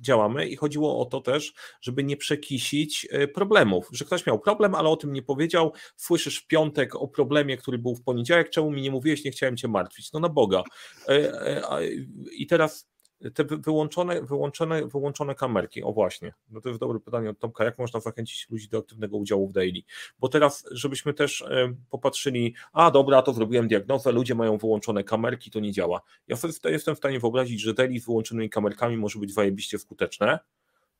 Speaker 2: działamy i chodziło o to też, żeby nie przekisić e, problemów, że ktoś miał problem, ale o tym nie powiedział, słyszysz w piątek o problemie, który był w poniedziałek, czemu mi nie mówiłeś, nie chciałem cię martwić, no na Boga. E, e, I teraz te wyłączone, wyłączone, wyłączone kamerki, o właśnie, no to jest dobre pytanie od Tomka, jak można zachęcić ludzi do aktywnego udziału w daily? Bo teraz, żebyśmy też e, popatrzyli, a dobra, to zrobiłem diagnozę, ludzie mają wyłączone kamerki, to nie działa. Ja jestem w stanie wyobrazić, że daily z wyłączonymi kamerkami może być zajebiście skuteczne,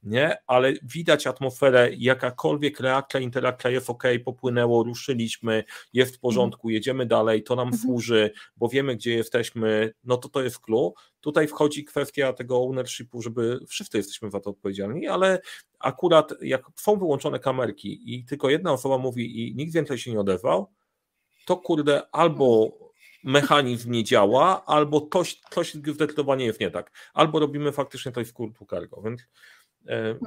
Speaker 2: nie? ale widać atmosferę, jakakolwiek reakcja, interakcja jest ok, popłynęło, ruszyliśmy, jest w mhm. porządku, jedziemy dalej, to nam mhm. służy, bo wiemy, gdzie jesteśmy, no to to jest clue. Tutaj wchodzi kwestia tego ownershipu, żeby wszyscy jesteśmy za to odpowiedzialni, ale akurat jak są wyłączone kamerki i tylko jedna osoba mówi i nikt więcej się nie odezwał, to kurde, albo mechanizm nie działa, albo coś, coś zdecydowanie jest nie tak. Albo robimy faktycznie coś w kurtu cargo, więc.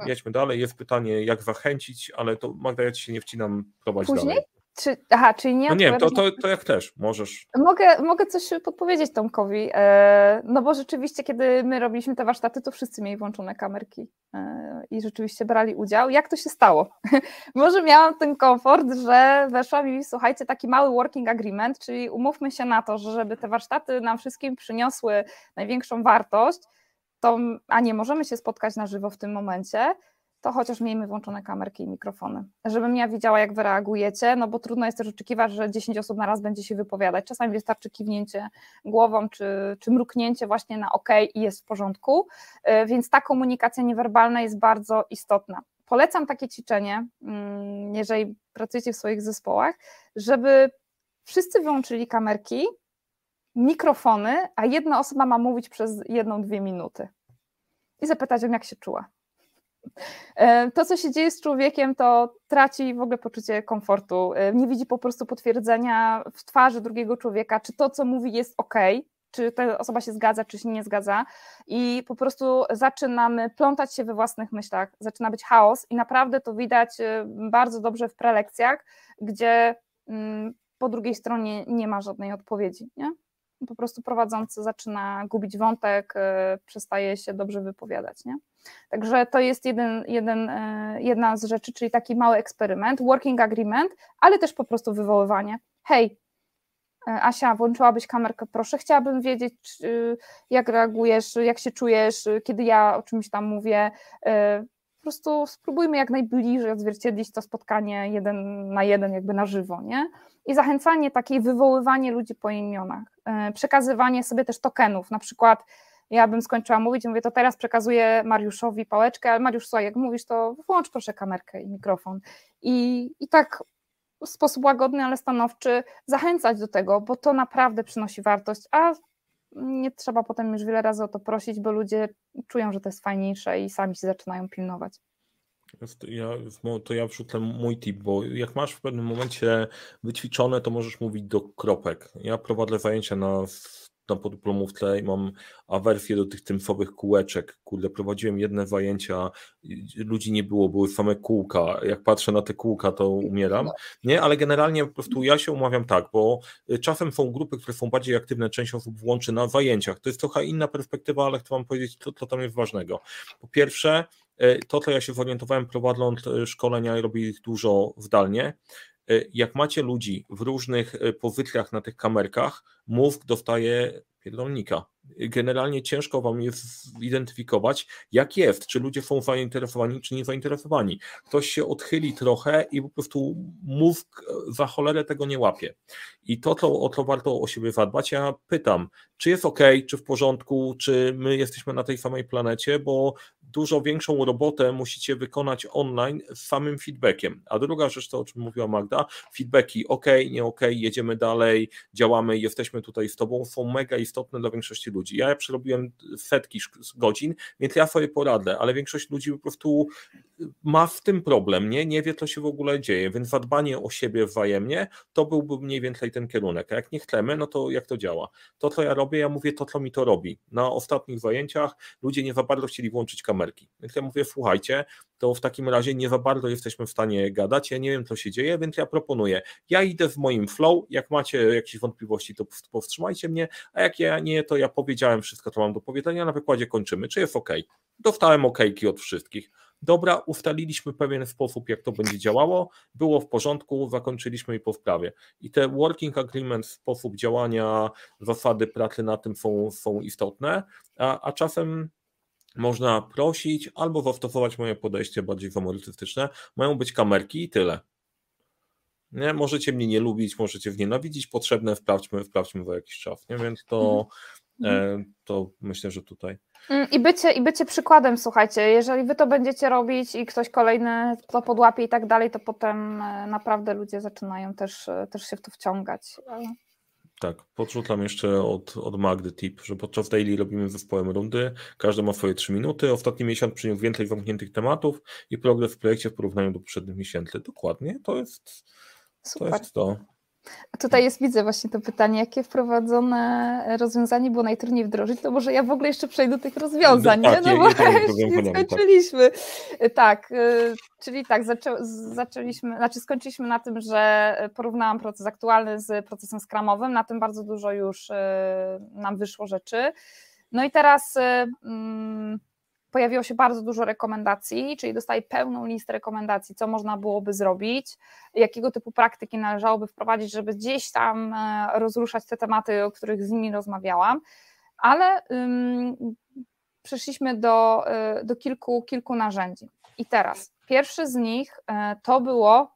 Speaker 2: Jedźmy dalej. Jest pytanie, jak zachęcić, ale to Magda, ja ci się nie wcinam, prowadź
Speaker 1: Później?
Speaker 2: dalej.
Speaker 1: Czy, aha, czyli nie.
Speaker 2: No nie, to, to, to jak też, możesz.
Speaker 1: Mogę, mogę coś podpowiedzieć Tomkowi. E, no bo rzeczywiście, kiedy my robiliśmy te warsztaty, to wszyscy mieli włączone kamerki e, i rzeczywiście brali udział. Jak to się stało? Może miałam ten komfort, że weszłam i słuchajcie, taki mały working agreement, czyli umówmy się na to, że żeby te warsztaty nam wszystkim przyniosły największą wartość, to, a nie możemy się spotkać na żywo w tym momencie, to chociaż miejmy włączone kamerki i mikrofony, żebym ja widziała, jak wy reagujecie, no bo trudno jest też oczekiwać, że 10 osób na raz będzie się wypowiadać. Czasami wystarczy kiwnięcie głową, czy, czy mruknięcie właśnie na OK i jest w porządku, e, więc ta komunikacja niewerbalna jest bardzo istotna. Polecam takie ćwiczenie, mm, jeżeli pracujecie w swoich zespołach, żeby wszyscy wyłączyli kamerki, mikrofony, a jedna osoba ma mówić przez jedną, dwie minuty i zapytać ją, jak się czuła. E, to, co się dzieje z człowiekiem, to traci w ogóle poczucie komfortu. E, nie widzi po prostu potwierdzenia w twarzy drugiego człowieka, czy to, co mówi, jest ok, czy ta osoba się zgadza, czy się nie zgadza. I po prostu zaczynamy plątać się we własnych myślach, zaczyna być chaos, i naprawdę to widać e, bardzo dobrze w prelekcjach, gdzie mm, po drugiej stronie nie ma żadnej odpowiedzi. Nie? Po prostu prowadzący zaczyna gubić wątek, e, przestaje się dobrze wypowiadać. Nie? Także to jest jeden, jeden, e, jedna z rzeczy, czyli taki mały eksperyment, working agreement, ale też po prostu wywoływanie. Hej, e, Asia, włączyłabyś kamerkę, proszę, chciałabym wiedzieć, jak reagujesz, jak się czujesz, kiedy ja o czymś tam mówię. Prostu spróbujmy jak najbliżej odzwierciedlić to spotkanie jeden na jeden, jakby na żywo, nie? i zachęcanie, takie wywoływanie ludzi po imionach, e, przekazywanie sobie też tokenów, na przykład ja bym skończyła mówić mówię, to teraz przekazuję Mariuszowi pałeczkę, ale Mariusz, słuchaj, jak mówisz, to włącz proszę kamerkę i mikrofon. I, i tak w sposób łagodny, ale stanowczy zachęcać do tego, bo to naprawdę przynosi wartość, a nie trzeba potem już wiele razy o to prosić, bo ludzie czują, że to jest fajniejsze i sami się zaczynają pilnować.
Speaker 2: Ja, to ja wrzucę mój tip, bo jak masz w pewnym momencie wyćwiczone, to możesz mówić do kropek. Ja prowadzę zajęcia na na podyplomówce i mam awersję do tych tymsowych kółeczek. Kurde, prowadziłem jedne zajęcia, ludzi nie było, były same kółka. Jak patrzę na te kółka, to umieram. Nie, ale generalnie po prostu ja się umawiam tak, bo y, czasem są grupy, które są bardziej aktywne, część osób włączy na zajęciach. To jest trochę inna perspektywa, ale chcę Wam powiedzieć, co, co tam jest ważnego. Po pierwsze, y, to, co ja się zorientowałem prowadząc y, szkolenia i robię ich dużo zdalnie, jak macie ludzi w różnych pozycjach na tych kamerkach, mózg dostaje pierdolnika. Generalnie ciężko wam jest zidentyfikować, jak jest, czy ludzie są zainteresowani, czy nie zainteresowani. Ktoś się odchyli trochę i po prostu mózg za cholerę tego nie łapie. I to, to o to warto o siebie zadbać. Ja pytam, czy jest ok, czy w porządku, czy my jesteśmy na tej samej planecie, bo dużo większą robotę musicie wykonać online z samym feedbackiem. A druga rzecz, to o czym mówiła Magda, feedbacki ok, nie ok, jedziemy dalej, działamy, jesteśmy tutaj z Tobą, są mega istotne dla większości ludzi. Ja przerobiłem setki godzin, więc ja sobie poradzę, ale większość ludzi po prostu ma w tym problem, nie, nie wie, co się w ogóle dzieje, więc zadbanie o siebie wzajemnie to byłby mniej więcej ten kierunek. A jak nie chcemy, no to jak to działa? To, co ja robię, ja mówię to, co mi to robi. Na ostatnich zajęciach ludzie nie za bardzo chcieli włączyć kamerki. Więc ja mówię, słuchajcie, to w takim razie nie za bardzo jesteśmy w stanie gadać. Ja nie wiem, co się dzieje, więc ja proponuję. Ja idę w moim flow. Jak macie jakieś wątpliwości, to powstrzymajcie mnie, a jak ja nie, to ja powiedziałem wszystko, co mam do powiedzenia. Na wykładzie kończymy. Czy jest ok? Dostałem okejki od wszystkich. Dobra, ustaliliśmy pewien sposób, jak to będzie działało, było w porządku, zakończyliśmy i po wprawie. I te working agreement, sposób działania, zasady pracy na tym są, są istotne, a, a czasem można prosić albo zastosować moje podejście bardziej humanistyczne. Mają być kamerki i tyle. Nie? Możecie mnie nie lubić, możecie wnienawidzić, potrzebne wprawdźmy, wprawdźmy za jakiś czas. Nie? Więc to, mhm. To myślę, że tutaj.
Speaker 1: Mm, I bycie, I bycie przykładem, słuchajcie, jeżeli wy to będziecie robić i ktoś kolejny to podłapie i tak dalej, to potem e, naprawdę ludzie zaczynają też, e, też się w to wciągać.
Speaker 2: Tak, podrzucam jeszcze od, od Magdy tip, że podczas daily robimy zespołem rundy, każdy ma swoje 3 minuty, ostatni miesiąc przyniósł więcej zamkniętych tematów i progres w projekcie w porównaniu do poprzednich miesięcy. Dokładnie, to jest, Super. to jest to.
Speaker 1: A tutaj jest, widzę właśnie to pytanie, jakie wprowadzone rozwiązanie było najtrudniej wdrożyć, to może ja w ogóle jeszcze przejdę do tych rozwiązań, no, nie? Tak, no bo nie, nie skończyliśmy. Tak, tak y, czyli tak, zaczę, zaczęliśmy, znaczy skończyliśmy na tym, że porównałam proces aktualny z procesem skramowym, na tym bardzo dużo już y, nam wyszło rzeczy. No i teraz y, mm, pojawiło się bardzo dużo rekomendacji, czyli dostaję pełną listę rekomendacji, co można byłoby zrobić, jakiego typu praktyki należałoby wprowadzić, żeby gdzieś tam e, rozruszać te tematy, o których z nimi rozmawiałam, ale um, przeszliśmy do, e, do kilku, kilku narzędzi. I teraz pierwszy z nich e, to było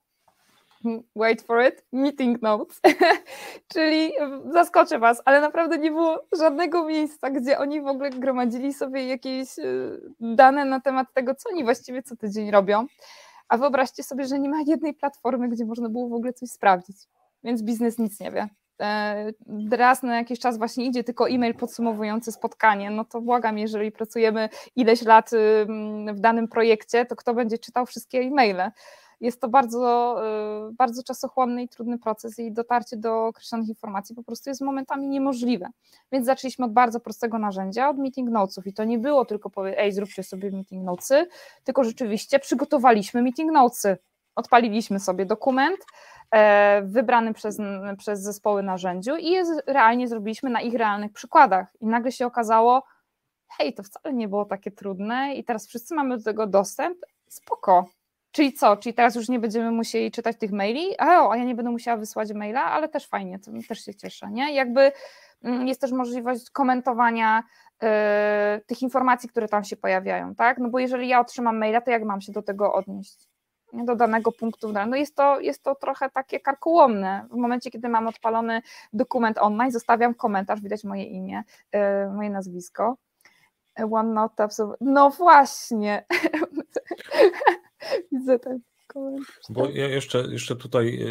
Speaker 1: wait for it, meeting notes, czyli zaskoczę Was, ale naprawdę nie było żadnego miejsca, gdzie oni w ogóle gromadzili sobie jakieś y, dane na temat tego, co oni właściwie co tydzień robią. A wyobraźcie sobie, że nie ma jednej platformy, gdzie można było w ogóle coś sprawdzić, więc biznes nic nie wie. E, raz na jakiś czas właśnie idzie tylko e-mail podsumowujący spotkanie, no to błagam, jeżeli pracujemy ileś lat w danym projekcie, to kto będzie czytał wszystkie e-maile? Jest to bardzo, y, bardzo czasochłonny i trudny proces i dotarcie do określonych informacji po prostu jest momentami niemożliwe. Więc zaczęliśmy od bardzo prostego narzędzia, od meeting notesów. I to nie było tylko powie, ej zróbcie sobie meeting notesy, tylko rzeczywiście przygotowaliśmy meeting notesy, odpaliliśmy sobie dokument, e, wybrany przez, przez zespoły narzędziu i je realnie zrobiliśmy na ich realnych przykładach. I nagle się okazało, hej, to wcale nie było takie trudne i teraz wszyscy mamy do tego dostęp, spoko, Czyli co? Czyli teraz już nie będziemy musieli czytać tych maili? A, a ja nie będę musiała wysłać maila, ale też fajnie, to też się cieszę, nie? Jakby mm, jest też możliwość komentowania y, tych informacji, które tam się pojawiają, tak? No bo jeżeli ja otrzymam maila, to jak mam się do tego odnieść? Nie? Do danego punktu. No jest to, jest to trochę takie karkołomne. W momencie, kiedy mam odpalony dokument online, zostawiam komentarz, widać moje imię, y, moje nazwisko. OneNote, no właśnie. Widzę ten.
Speaker 2: Bo ja jeszcze, jeszcze tutaj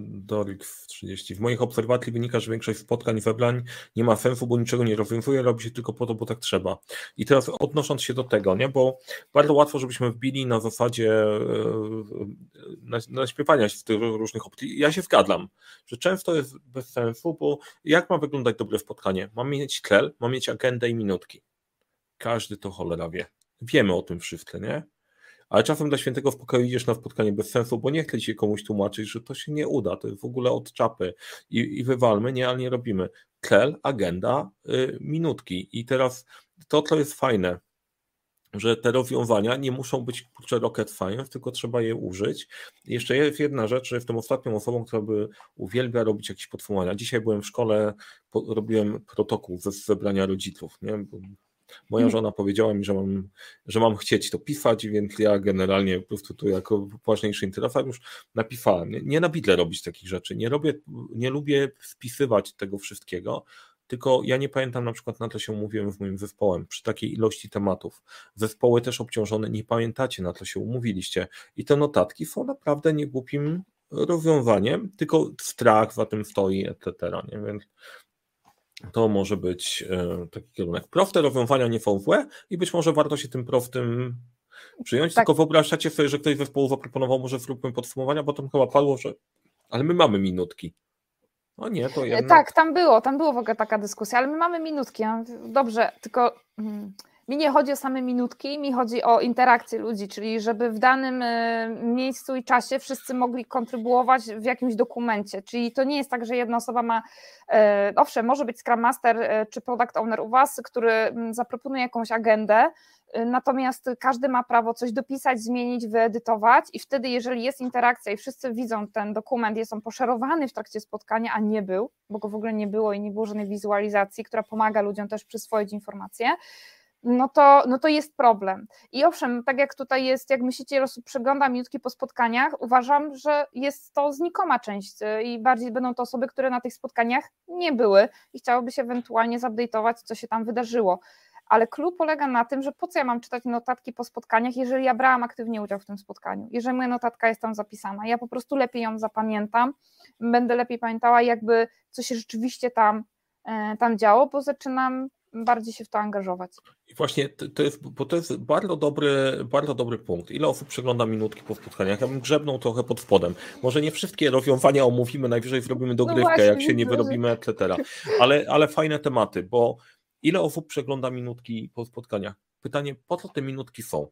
Speaker 2: Dorik w 30. W moich obserwacji wynika, że większość spotkań weblań nie ma sensu, bo niczego nie rozwiązuje, robi się tylko po to, bo tak trzeba. I teraz odnosząc się do tego, nie, bo bardzo łatwo, żebyśmy wbili na zasadzie naśpiewania się z tych różnych opcji. Ja się zgadzam, że często jest bez sensu, bo jak ma wyglądać dobre spotkanie? Mam mieć tlel, mam mieć agendę i minutki. Każdy to cholera wie. Wiemy o tym wszyscy, nie? Ale czasem dla świętego w pokoju idziesz na spotkanie bez sensu, bo nie chce się komuś tłumaczyć, że to się nie uda, to jest w ogóle od czapy i, i wywalmy, nie, ale nie robimy. Tlel, agenda, y, minutki. I teraz to, co jest fajne, że te rozwiązania nie muszą być kurczę rocket science, tylko trzeba je użyć. Jeszcze jest jedna rzecz, że jestem ostatnią osobą, która by uwielbia robić jakieś podsumowania. Dzisiaj byłem w szkole, po, robiłem protokół ze zebrania rodziców, nie? Moja mhm. żona powiedziała mi, że mam, że mam chcieć to pisać, więc ja generalnie po prostu tu jako ważniejszy interesariusz napisałem. Nie, nie na bidle robić takich rzeczy. Nie, robię, nie lubię spisywać tego wszystkiego, tylko ja nie pamiętam na przykład na to się umówiłem z moim zespołem przy takiej ilości tematów. Zespoły też obciążone, nie pamiętacie na to się umówiliście. I te notatki są naprawdę niegłupim rozwiązaniem, tylko strach za tym stoi, etc. Nie? Więc to może być e, taki kierunek. Proste rozwiązania nie są złe i być może warto się tym prostym przyjąć, tak. tylko wyobrażacie sobie, że ktoś zespołu zaproponował, może zróbmy podsumowania, bo tam chyba padło, że ale my mamy minutki. No nie, to jednak...
Speaker 1: Tak, tam było, tam było w ogóle taka dyskusja, ale my mamy minutki. Dobrze, tylko hmm, mi nie chodzi o same minutki, mi chodzi o interakcję ludzi, czyli żeby w danym e, miejscu i czasie wszyscy mogli kontrybuować w jakimś dokumencie. Czyli to nie jest tak, że jedna osoba ma, e, owszem, może być Scrum Master e, czy Product Owner u Was, który mm, zaproponuje jakąś agendę, natomiast każdy ma prawo coś dopisać, zmienić, wyedytować i wtedy, jeżeli jest interakcja i wszyscy widzą ten dokument, jest on poszerowany w trakcie spotkania, a nie był, bo go w ogóle nie było i nie było żadnej wizualizacji, która pomaga ludziom też przyswoić informacje, no to, no to jest problem. I owszem, tak jak tutaj jest, jak myślicie, ile osób przegląda minutki po spotkaniach, uważam, że jest to znikoma część y, i bardziej będą to osoby, które na tych spotkaniach nie były i chciałyby się ewentualnie zupdate'ować, co się tam wydarzyło. Ale klub polega na tym, że po co ja mam czytać notatki po spotkaniach, jeżeli ja brałam aktywnie udział w tym spotkaniu, jeżeli moja notatka jest tam zapisana, ja po prostu lepiej ją zapamiętam, będę lepiej pamiętała, jakby co się rzeczywiście tam, e, tam działo, bo zaczynam bardziej się w to angażować.
Speaker 2: I właśnie to jest, bo to jest bardzo dobry, bardzo dobry punkt. Ile osób przegląda minutki po spotkaniach? Ja bym grzebnął trochę pod spodem. Może nie wszystkie rozwiązania omówimy, najwyżej zrobimy dogrywkę, no właśnie, jak się nie wyrobimy, etc. Ale, ale fajne tematy, bo ile osób przegląda minutki po spotkaniach? Pytanie, po co te minutki są?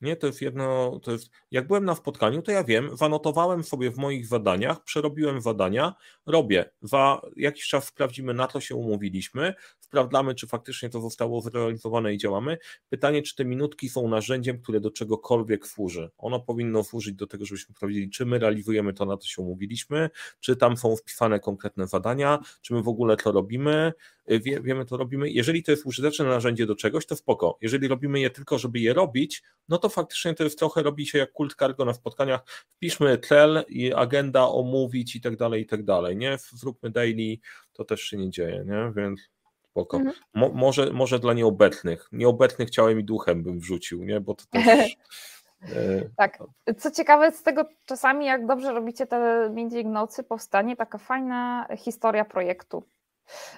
Speaker 2: Nie, to jest jedno, to jest, jak byłem na spotkaniu, to ja wiem, zanotowałem sobie w moich zadaniach, przerobiłem zadania, robię, za jakiś czas sprawdzimy, na co się umówiliśmy, sprawdzamy, czy faktycznie to zostało zrealizowane i działamy. Pytanie, czy te minutki są narzędziem, które do czegokolwiek służy. Ono powinno służyć do tego, żebyśmy sprawdzili, czy my realizujemy to, na co się umówiliśmy, czy tam są wpisane konkretne zadania, czy my w ogóle to robimy, Y, wie, wiemy, to robimy. Jeżeli to jest użyteczne narzędzie do czegoś, to spoko. Jeżeli robimy je tylko, żeby je robić, no to faktycznie to jest trochę robi się jak kult cargo na spotkaniach. Wpiszmy cel i agenda omówić i tak dalej, i tak dalej, nie? Zróbmy daily, to też się nie dzieje, nie? Więc spoko. Mhm. Mo, może, może dla nieobecnych. Nieobecnych ciałem i duchem bym wrzucił, nie? Bo to też...
Speaker 1: E, tak. Co ciekawe, z tego czasami, jak dobrze robicie te meeting nocy, powstanie taka fajna historia projektu.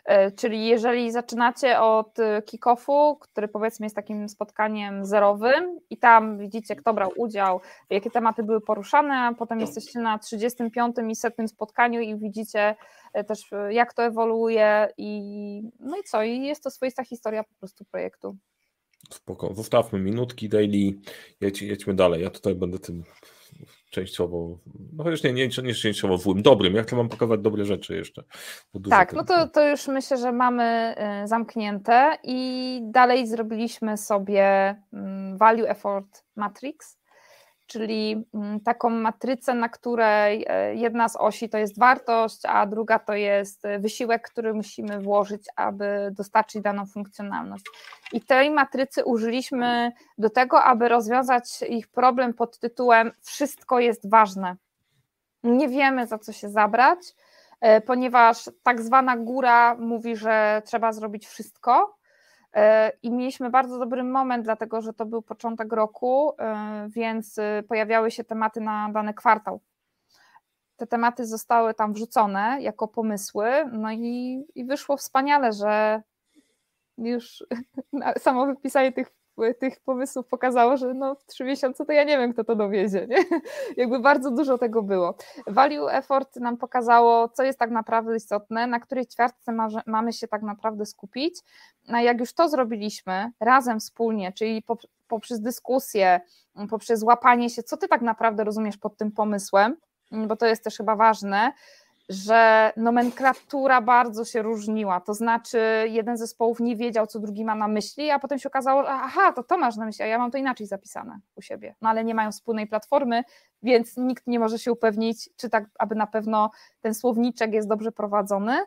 Speaker 1: E, czyli jeżeli zaczynacie od kick-offu, który powiedzmy jest takim spotkaniem zerowym i tam widzicie, kto brał udział, jakie tematy były poruszane, a potem jesteście na 35 i setnym spotkaniu i widzicie e, też, jak to ewoluuje i no i co, i jest to swoista historia po prostu projektu.
Speaker 2: Spoko, zostawmy minutki daily, jedź, jedźmy dalej, ja tutaj będę tym częściowo, no chociaż nie, nie, nie częściowo złym, dobrym. Jak to mam pokazać dobre rzeczy jeszcze?
Speaker 1: Tak, no to, to już myślę, że mamy y, zamknięte i dalej zrobiliśmy sobie mm, Value Effort Matrix, czyli mm, taką matrycę, na której e, jedna z osi to jest wartość, a druga to jest e, wysiłek, który musimy włożyć, aby dostarczyć daną funkcjonalność. I tej matrycy użyliśmy do tego, aby rozwiązać ich problem pod tytułem Wszystko jest ważne. Nie wiemy, za co się zabrać, e, ponieważ tak zwana góra mówi, że trzeba zrobić wszystko I mieliśmy bardzo dobry moment, dlatego że to był początek roku, więc pojawiały się tematy na dany kwartał. Te tematy zostały tam wrzucone jako pomysły, no i, i wyszło wspaniale, że już samo wypisanie tych tych pomysłów pokazało, że no w trzy miesiące to ja nie wiem, kto to dowiezie. Nie? Jakby bardzo dużo tego było. Value effort nam pokazało, co jest tak naprawdę istotne, na której ćwiartce ma, mamy się tak naprawdę skupić. A jak już to zrobiliśmy razem, wspólnie, czyli poprzez dyskusję, poprzez łapanie się, co ty tak naprawdę rozumiesz pod tym pomysłem, bo to jest też chyba ważne, że nomenklatura bardzo się różniła. To znaczy, jeden z zespołów nie wiedział, co drugi ma na myśli, a potem się okazało, że aha, to to masz na myśli, a ja mam to inaczej zapisane u siebie. No ale nie mają wspólnej platformy, więc nikt nie może się upewnić, czy tak, aby na pewno ten słowniczek jest dobrze prowadzony.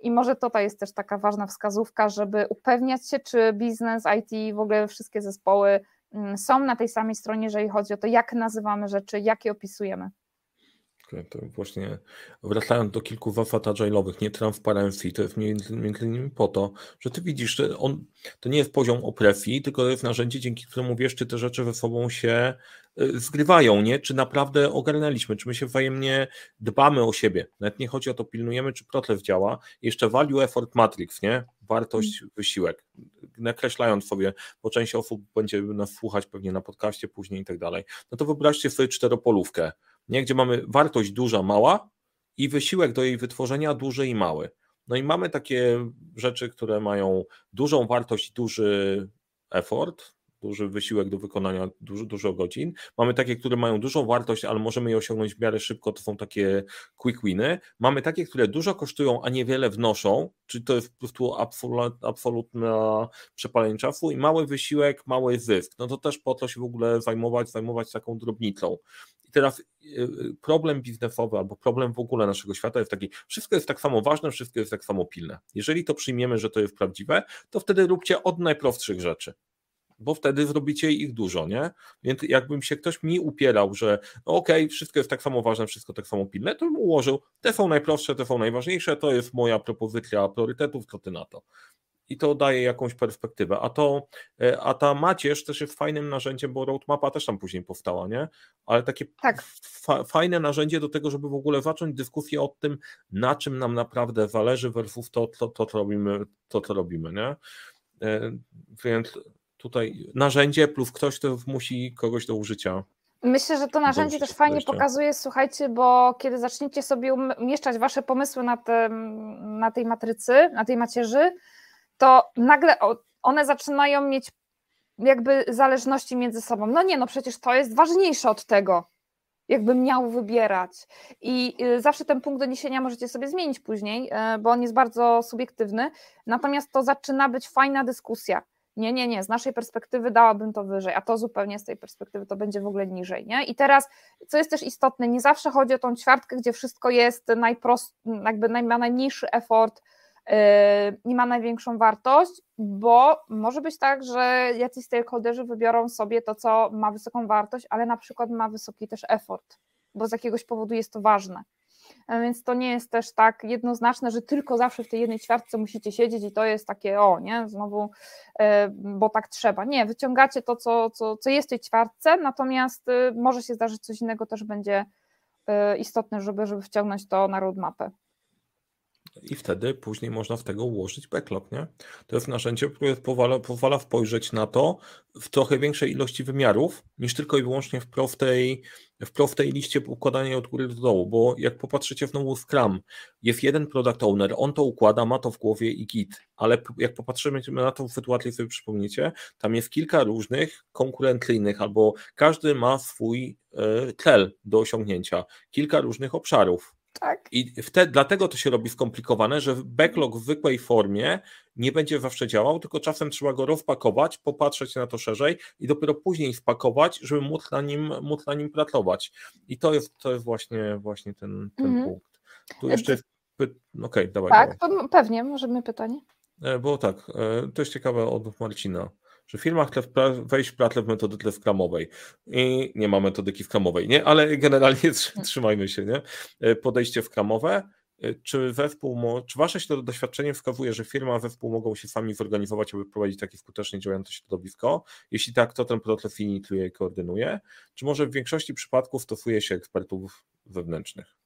Speaker 1: I może to jest też taka ważna wskazówka, żeby upewniać się, czy biznes, IT, w ogóle wszystkie zespoły mm, są na tej samej stronie, jeżeli chodzi o to, jak nazywamy rzeczy, jak je opisujemy.
Speaker 2: To właśnie wracając do kilku zasad agile'owych, nie transparency, to jest między, między innymi po to, że ty widzisz, że on, to nie jest poziom opresji, tylko to jest narzędzie, dzięki któremu wiesz, czy te rzeczy ze sobą się y, zgrywają, nie? Czy naprawdę ogarnęliśmy, czy my się wzajemnie dbamy o siebie. Nawet nie chodzi o to, pilnujemy, czy proces działa. Jeszcze value effort matrix, nie? Wartość, mm. wysiłek. Nakreślając sobie, bo część osób będzie nas słuchać pewnie na podcaście później i tak dalej. No to wyobraźcie sobie czteropolówkę nie? gdzie mamy wartość duża, mała i wysiłek do jej wytworzenia duży i mały. No i mamy takie rzeczy, które mają dużą wartość, duży effort, duży wysiłek do wykonania dużo, dużo godzin. Mamy takie, które mają dużą wartość, ale możemy je osiągnąć w miarę szybko, to są takie quick winy. Mamy takie, które dużo kosztują, a niewiele wnoszą, czyli to jest po prostu absolutna przepalenie czasu i mały wysiłek, mały zysk. No to też po to się w ogóle zajmować, zajmować taką drobnicą. I teraz y, y, problem biznesowy albo problem w ogóle naszego świata jest taki, wszystko jest tak samo ważne, wszystko jest tak samo pilne. Jeżeli to przyjmiemy, że to jest prawdziwe, to wtedy róbcie od najprostszych rzeczy bo wtedy zrobicie ich dużo, nie? Więc jakbym się ktoś mi upierał, że no okej, okay, wszystko jest tak samo ważne, wszystko tak samo pilne, to bym ułożył, te są najprostsze, te są najważniejsze, to jest moja propozycja priorytetów, co ty na to? I to daje jakąś perspektywę. A to, e, a ta macierz też jest fajnym narzędziem, bo roadmapa też tam później powstała, nie? Ale takie tak. fa fajne narzędzie do tego, żeby w ogóle zacząć dyskusję o tym, na czym nam naprawdę zależy versus to, to, to, to robimy, to, co robimy, nie? E, więc tutaj narzędzie plus ktoś, kto musi kogoś do użycia.
Speaker 1: Myślę, że to narzędzie też fajnie pokazuje, słuchajcie, bo kiedy zaczniecie sobie umieszczać wasze pomysły na, te, na tej matrycy, na tej macierzy, to nagle one zaczynają mieć jakby zależności między sobą. No nie, no przecież to jest ważniejsze od tego, jakbym miał wybierać. I y, zawsze ten punkt doniesienia możecie sobie zmienić później, y, bo on jest bardzo subiektywny, natomiast to zaczyna być fajna dyskusja nie, nie, nie, z naszej perspektywy dałabym to wyżej, a to zupełnie z tej perspektywy to będzie w ogóle niżej. Nie? I teraz, co jest też istotne, nie zawsze chodzi o tą ćwiartkę, gdzie wszystko jest najprost, jakby ma najmniejszy effort i yy, ma największą wartość, bo może być tak, że jacyś stakeholderzy wybiorą sobie to, co ma wysoką wartość, ale na przykład ma wysoki też effort, bo z jakiegoś powodu jest to ważne. E, więc to nie jest też tak jednoznaczne, że tylko zawsze w tej jednej ćwiartce musicie siedzieć i to jest takie, o nie, znowu, e, bo tak trzeba. Nie, wyciągacie to, co, co, co jest w tej ćwiartce, natomiast e, może się zdarzyć coś innego, też będzie istotne, żeby, żeby wciągnąć to na roadmapę
Speaker 2: i wtedy później można w tego ułożyć backlog, nie? To jest narzędzie, które pozwala, pozwala spojrzeć na to w trochę większej ilości wymiarów, niż tylko i wyłącznie w prostej, w prostej liście układania od góry do dołu, bo jak popatrzycie w znowu Scrum, jest jeden product owner, on to układa, ma to w głowie i git, ale jak popatrzymy na tą sytuację, sobie przypomnicie, tam jest kilka różnych konkurencyjnych, albo każdy ma swój e, cel do osiągnięcia, kilka różnych obszarów, tak. I wtedy, dlatego to się robi skomplikowane, że backlog w zwykłej formie nie będzie zawsze działał, tylko czasem trzeba go rozpakować, popatrzeć na to szerzej i dopiero później spakować, żeby móc na nim, móc na nim pracować. I to jest, to jest właśnie, właśnie ten, ten mhm. punkt. Tu jeszcze jest. Okej, okay, dawaj.
Speaker 1: Tak, dawaj. pewnie, możemy pytanie.
Speaker 2: E, bo tak, e, to jest ciekawe od Marcina że w chce wejść w pracę w metodyce skramowej i nie ma metodyki skramowej, nie? Ale generalnie trzymajmy się, nie? E, podejście skramowe y, czy zespół, czy wasze doświadczenie wskazuje, że firma, zespół mogą się sami zorganizować, aby prowadzić takie skutecznie działające środowisko? Jeśli tak, to ten proces inicjuje i koordynuje? Czy może w większości przypadków stosuje się ekspertów zewnętrznych?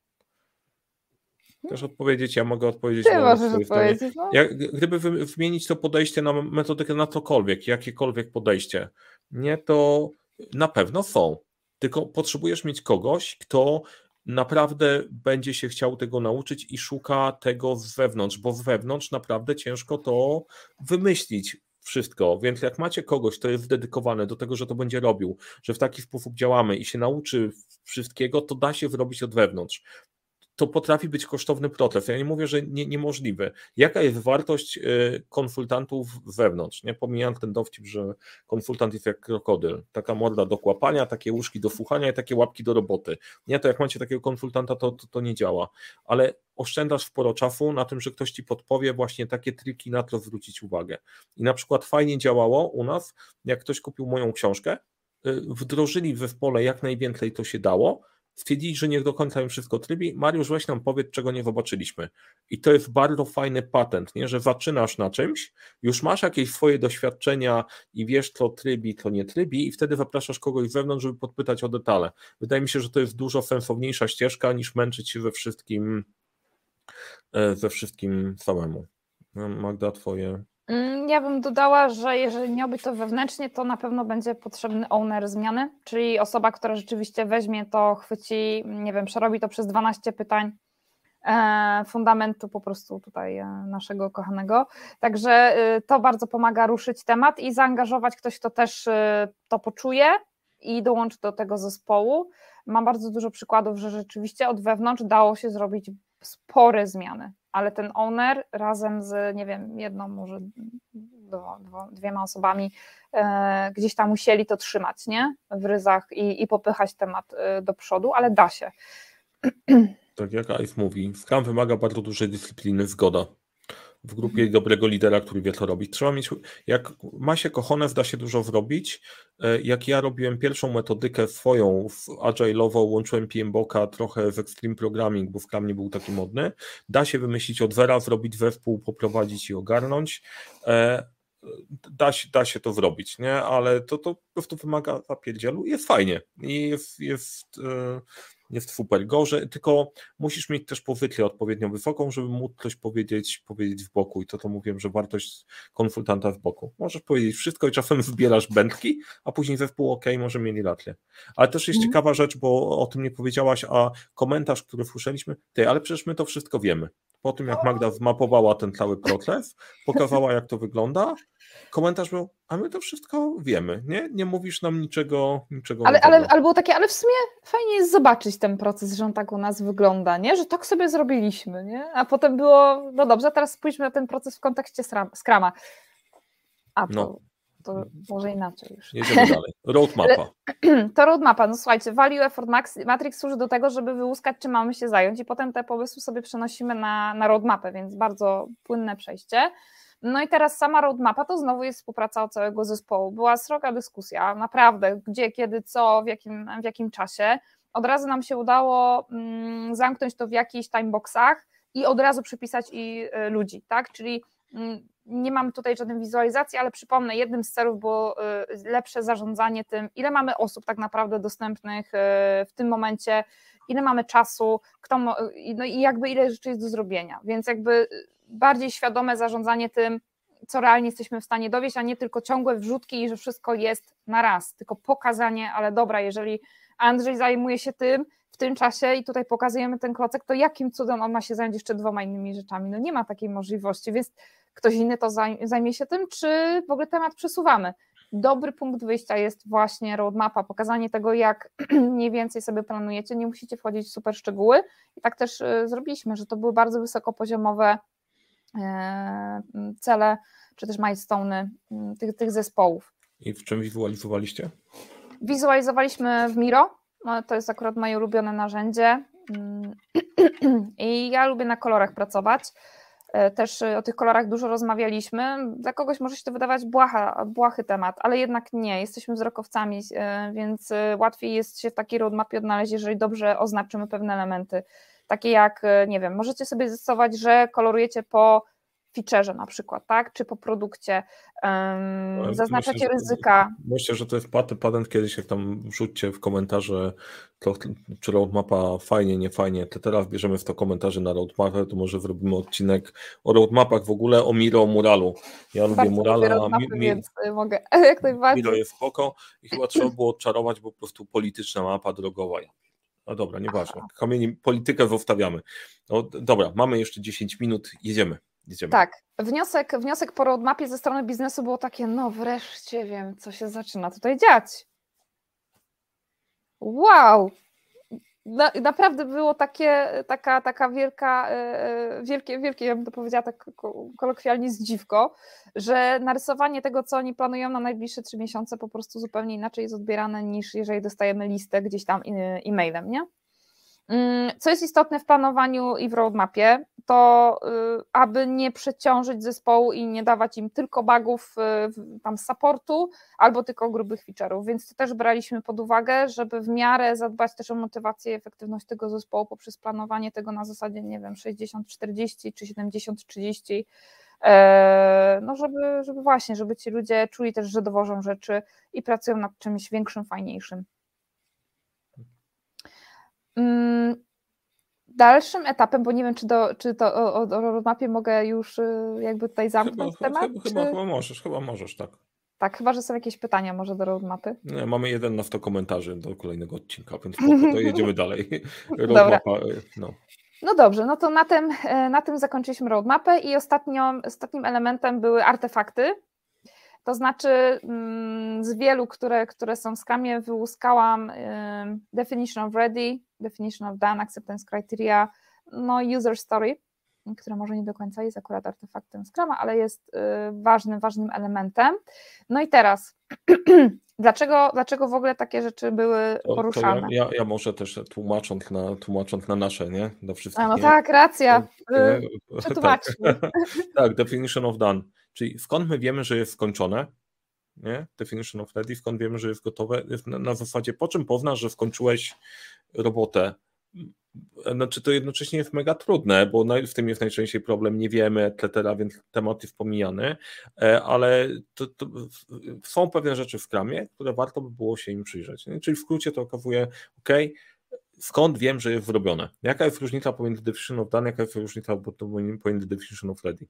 Speaker 2: Też odpowiedzieć, ja mogę odpowiedzieć.
Speaker 1: Ty możesz odpowiedzieć.
Speaker 2: No. Gdyby wymienić to podejście na metodykę na cokolwiek, jakiekolwiek podejście, nie, to na pewno są. Tylko potrzebujesz mieć kogoś, kto naprawdę będzie się chciał tego nauczyć i szuka tego z wewnątrz, bo z wewnątrz naprawdę ciężko to wymyślić wszystko. Więc jak macie kogoś, kto jest dedykowany do tego, że to będzie robił, że w taki sposób działamy i się nauczy wszystkiego, to da się zrobić od wewnątrz to potrafi być kosztowny proces. Ja nie mówię, że nie, niemożliwy. Jaka jest wartość y, konsultantów z zewnątrz? Nie pomijając ten dowcip, że konsultant jest jak krokodyl. Taka morda do kłapania, takie łóżki do fuchania i takie łapki do roboty. Nie, to jak macie takiego konsultanta, to, to, to nie działa. Ale oszczędzasz sporo czasu na tym, że ktoś ci podpowie właśnie takie triki, na to zwrócić uwagę. I na przykład fajnie działało u nas, jak ktoś kupił moją książkę, y, wdrożyli w zespole jak najwięcej to się dało, stwierdzili, że niech do końca im wszystko trybi. Mariusz, weź nam powiedz, czego nie zobaczyliśmy. I to jest bardzo fajny patent, nie? że zaczynasz na czymś, już masz jakieś swoje doświadczenia i wiesz, co trybi, co nie trybi i wtedy zapraszasz kogoś z zewnątrz, żeby podpytać o detale. Wydaje mi się, że to jest dużo sensowniejsza ścieżka, niż męczyć się we wszystkim, e, we wszystkim samemu. Magda, twoje
Speaker 1: ja bym dodała, że jeżeli miałby to wewnętrznie, to na pewno będzie potrzebny owner zmiany, czyli osoba, która rzeczywiście weźmie to, chwyci, nie wiem, przerobi to przez 12 pytań e, fundamentu po prostu tutaj e, naszego kochanego. Także y, to bardzo pomaga ruszyć temat i zaangażować ktoś, kto też to poczuje i dołączy do tego zespołu. Mam bardzo dużo przykładów, że rzeczywiście od wewnątrz dało się zrobić spore zmiany ale ten owner razem z, nie wiem, jedną, może dwo, dwo, dwiema osobami e, gdzieś tam musieli to trzymać, nie? W ryzach i, i popychać temat e, do przodu, ale da się.
Speaker 2: Tak jak Ice mówi, Scrum wymaga bardzo dużej dyscypliny, zgoda w grupie dobrego lidera, który wie co robić. Trzeba mieć, jak ma się kochones, da się dużo zrobić. E, jak ja robiłem pierwszą metodykę swoją w Agile'owo, łączyłem PMBOKa trochę w Extreme Programming, bo w nie był taki modny, da się wymyślić od zera, zrobić zespół, poprowadzić i ogarnąć. E, da się, da się to zrobić, nie? Ale to, to po prostu wymaga zapierdzielu. Jest fajnie i jest, jest yy jest super. Gorzej, tylko musisz mieć też pozycję odpowiednio wysoką, żeby móc coś powiedzieć, powiedzieć w boku i to to mówiłem, że wartość konsultanta w boku. Możesz powiedzieć wszystko i czasem zbierasz będki, a później zespół ok, może mieli rację. Ale też jest mm. ciekawa rzecz, bo o tym nie powiedziałaś, a komentarz, który słyszeliśmy, ty, ale przecież my to wszystko wiemy. Po tym, jak Magda zmapowała ten cały proces, pokazała, jak to wygląda, komentarz był, a my to wszystko wiemy, nie? Nie mówisz nam niczego, niczego
Speaker 1: ale, ale, ale było takie, ale w sumie fajnie jest zobaczyć ten proces, że on tak u nas wygląda, nie? Że tak sobie zrobiliśmy, nie? A potem było, no dobrze, teraz spójrzmy na ten proces w kontekście Scrama. A to, no. To może inaczej już.
Speaker 2: Jedziemy dalej. Roadmapa.
Speaker 1: To roadmapa, no słuchajcie, Value Effort Matrix służy do tego, żeby wyłuskać, czym mamy się zająć i potem te pomysły sobie przenosimy na, na roadmapę, więc bardzo płynne przejście. No i teraz sama roadmapa to znowu jest współpraca całego zespołu. Była sroga dyskusja, naprawdę, gdzie, kiedy, co, w jakim, w jakim czasie. Od razu nam się udało mm, zamknąć to w jakichś timeboxach i od razu przypisać i y, ludzi, tak? Czyli nie mamy tutaj żadnej wizualizacji, ale przypomnę, jednym z celów było y, lepsze zarządzanie tym, ile mamy osób tak naprawdę dostępnych y, w tym momencie, ile mamy czasu, kto, no i jakby ile rzeczy jest do zrobienia. Więc jakby bardziej świadome zarządzanie tym, co realnie jesteśmy w stanie dowieść, a nie tylko ciągłe wrzutki i że wszystko jest na raz, tylko pokazanie, ale dobra, jeżeli Andrzej zajmuje się tym w tym czasie i tutaj pokazujemy ten klocek, to jakim cudem on ma się zająć jeszcze dwoma innymi rzeczami? No nie ma takiej możliwości, więc ktoś inny to zajmie się tym, czy w ogóle temat przesuwamy. Dobry punkt wyjścia jest właśnie roadmapa, pokazanie tego, jak mniej więcej sobie planujecie, nie musicie wchodzić w super szczegóły i tak też y, zrobiliśmy, że to były bardzo wysokopoziomowe E, cele, czy też milestone tych, tych zespołów.
Speaker 2: I w czym wizualizowaliście?
Speaker 1: Wizualizowaliśmy w Miro, no, to jest akurat moje ulubione narzędzie mm, i ja lubię na kolorach pracować. E, też o tych kolorach dużo rozmawialiśmy. Dla kogoś może się to wydawać błaha, błahy temat, ale jednak nie. Jesteśmy wzrokowcami, e, więc łatwiej jest się w takiej roadmapie odnaleźć, jeżeli dobrze oznaczymy pewne elementy takie jak, nie wiem, możecie sobie zastosować, że kolorujecie po featureze na przykład, tak? Czy po produkcie. Um, zaznaczacie myślę, ryzyka.
Speaker 2: myślę, że to jest patent kiedyś, jak tam wrzućcie w komentarze, to, czy roadmapa fajnie, nie fajnie, to teraz bierzemy w to komentarze na roadmapę, to może zrobimy odcinek o roadmapach w ogóle, o Miro, Muralu. Ja Bardzo lubię Murala.
Speaker 1: Mi, mi, więc y, mogę jak najbardziej.
Speaker 2: Miro jest spoko i chyba trzeba było odczarować, bo po prostu polityczna mapa drogowa. No dobra, nieważne. Kamieni, politykę zostawiamy. No, dobra, mamy jeszcze 10 minut, jedziemy. Jedziemy.
Speaker 1: Tak. Wniosek, wniosek po roadmapie ze strony biznesu było takie, no wreszcie wiem, co się zaczyna tutaj dziać. Wow! Na, naprawdę było takie, taka, taka wielka, e, e, wielkie, wielkie, ja bym to powiedziała tak kolokwialnie zdziwko, że narysowanie tego, co oni planują na najbliższe trzy miesiące po prostu zupełnie inaczej jest odbierane niż jeżeli dostajemy listę gdzieś tam e, e-mailem, nie? Mm, co jest istotne w planowaniu i w roadmapie, to y, aby nie przeciążyć zespołu i nie dawać im tylko bugów y, tam supportu albo tylko grubych feature'ów, więc to też braliśmy pod uwagę, żeby w miarę zadbać też o motywację i efektywność tego zespołu poprzez planowanie tego na zasadzie, nie wiem, 60-40 czy 70-30, e, no żeby, żeby właśnie, żeby ci ludzie czuli też, że dowożą rzeczy i pracują nad czymś większym, fajniejszym. Mm, dalszym etapem, bo nie wiem, czy, do, czy to o, o, roadmapie mogę już y, jakby tutaj zamknąć
Speaker 2: chyba,
Speaker 1: temat?
Speaker 2: Chyba,
Speaker 1: czy...
Speaker 2: chyba, możesz, chyba możesz, tak.
Speaker 1: Tak, chyba, że są jakieś pytania może do roadmapy.
Speaker 2: Nie, mamy jeden na 100 komentarzy do kolejnego odcinka, więc to jedziemy dalej. Roadmapa, y, no.
Speaker 1: No dobrze, no to na tym, e, na tym zakończyliśmy roadmapę i ostatnio, ostatnim elementem były artefakty, to znaczy mm, z wielu, które, które są w skamie, wyłuskałam definition of ready, definition of done, acceptance criteria, no user story, które może nie do końca jest akurat artefaktem Scrama, ale jest y, ważnym, ważnym elementem. No i teraz, dlaczego, dlaczego w ogóle takie rzeczy były to, poruszane?
Speaker 2: To ja, ja, ja, może też tłumacząc na, tłumacząc na nasze, nie? Do wszystkich.
Speaker 1: A no nie? tak, racja.
Speaker 2: tak. tak, definition of done. Czyli skąd my wiemy, że jest skończone? Nie? Definition of ready, skąd wiemy, że jest gotowe? Na, na zasadzie, po czym poznasz, że skończyłeś robotę? Znaczy to jednocześnie jest mega trudne, bo w tym jest najczęściej problem, nie wiemy, etc., więc temat jest pomijany, e, ale to, to są pewne rzeczy w skramie, które warto by było się im przyjrzeć. Czyli w skrócie to okazuje, ok, skąd wiem, że jest zrobione? Jaka jest różnica pomiędzy definition of done, jaka jest różnica pomiędzy definition of ready?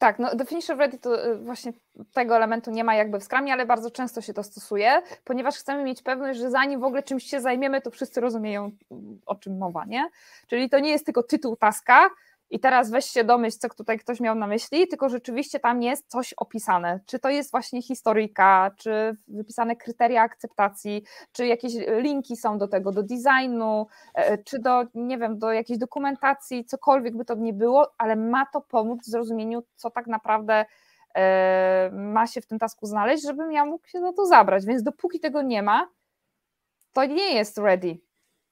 Speaker 1: Tak, no definition ready to y, właśnie tego elementu nie ma jakby w Scrumie, ale bardzo często się to stosuje, ponieważ chcemy mieć pewność, że zanim w ogóle czymś się zajmiemy, to wszyscy rozumieją o czym mowa, nie? Czyli to nie jest tylko tytuł taska, i teraz weź się domyśl, co tutaj ktoś miał na myśli, tylko rzeczywiście tam jest coś opisane. Czy to jest właśnie historyjka, czy wypisane kryteria akceptacji, czy jakieś linki są do tego, do designu, e, czy do, nie wiem, do jakiejś dokumentacji, cokolwiek by to nie było, ale ma to pomóc w zrozumieniu, co tak naprawdę e, ma się w tym tasku znaleźć, żebym ja mógł się za to zabrać. Więc dopóki tego nie ma, to nie jest ready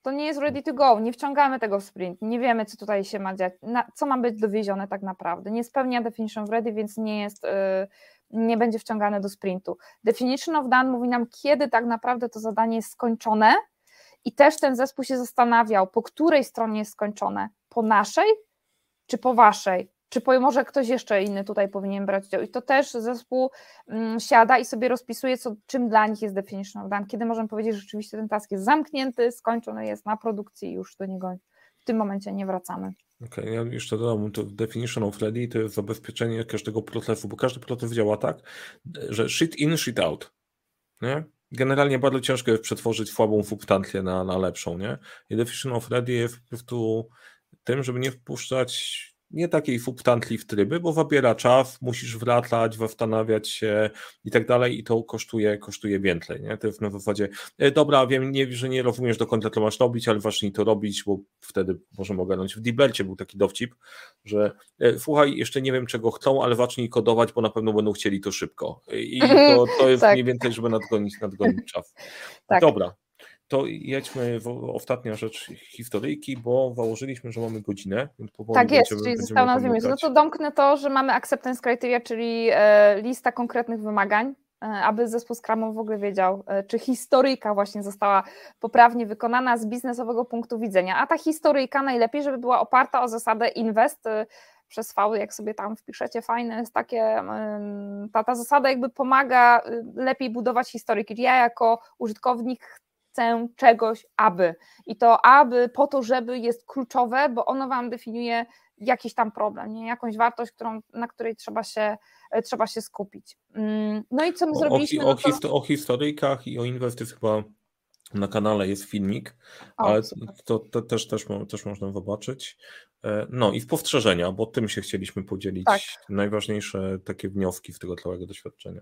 Speaker 1: to nie jest ready to go, nie wciągamy tego w sprint, nie wiemy, co tutaj się ma dziać, na, co ma być dowiezione tak naprawdę. Nie spełnia definition of ready, więc nie jest, yy, nie będzie wciągane do sprintu. Definition of done mówi nam, kiedy tak naprawdę to zadanie jest skończone i też ten zespół się zastanawiał, po której stronie jest skończone, po naszej czy po waszej czy może ktoś jeszcze inny tutaj powinien brać udział. I to też zespół mm, siada i sobie rozpisuje, co, czym dla nich jest definition of done, kiedy możemy powiedzieć, że rzeczywiście ten task jest zamknięty, skończony jest na produkcji i już do niego w tym momencie nie wracamy.
Speaker 2: Okej, okay, ja jeszcze dodam, to definition of ready to jest zabezpieczenie każdego procesu, bo każdy proces działa tak, że shit in, shit out. Nie? Generalnie bardzo ciężko jest przetworzyć słabą substancję na, na lepszą, nie? I definition of ready jest po prostu tym, żeby nie wpuszczać nie takiej substantli w tryby, bo zabiera czas, musisz wracać, zastanawiać się i tak dalej i to kosztuje, kosztuje więcej, nie? To jest na zasadzie, e, dobra, wiem, nie, że nie rozumiesz do końca, co masz robić, ale zacznij to robić, bo wtedy możemy ogarnąć. W Dibercie był taki dowcip, że e, słuchaj, jeszcze nie wiem, czego chcą, ale zacznij kodować, bo na pewno będą chcieli to szybko. I to, to jest tak. mniej więcej, żeby nadgonić, nadgonić czas. tak. Dobra, to jedźmy w ostatnia rzecz historyjki, bo założyliśmy, że mamy godzinę.
Speaker 1: tak jest, będziemy, czyli zostało nas dwie No to domknę to, że mamy acceptance criteria, czyli e, lista konkretnych wymagań, aby zespół Scrumu w ogóle wiedział, czy historyjka właśnie została poprawnie wykonana z biznesowego punktu widzenia. A ta historyjka najlepiej, żeby była oparta o zasadę inwest przez V, jak sobie tam wpiszecie, fajne jest takie, ta, ta zasada jakby pomaga lepiej budować historyki. Ja jako użytkownik chcę czegoś, aby. I to aby po to, żeby jest kluczowe, bo ono Wam definiuje jakiś tam problem, nie? jakąś wartość, którą, na której trzeba się, e, trzeba się skupić. Mm, no i co my zrobiliśmy?
Speaker 2: O, o, no to... o historyjkach i o inwestycjach chyba na kanale jest filmik, o, ale to, to, też, też, też można zobaczyć. E, no i spostrzeżenia, bo tym się chcieliśmy podzielić. Tak. Najważniejsze takie wnioski z tego całego doświadczenia.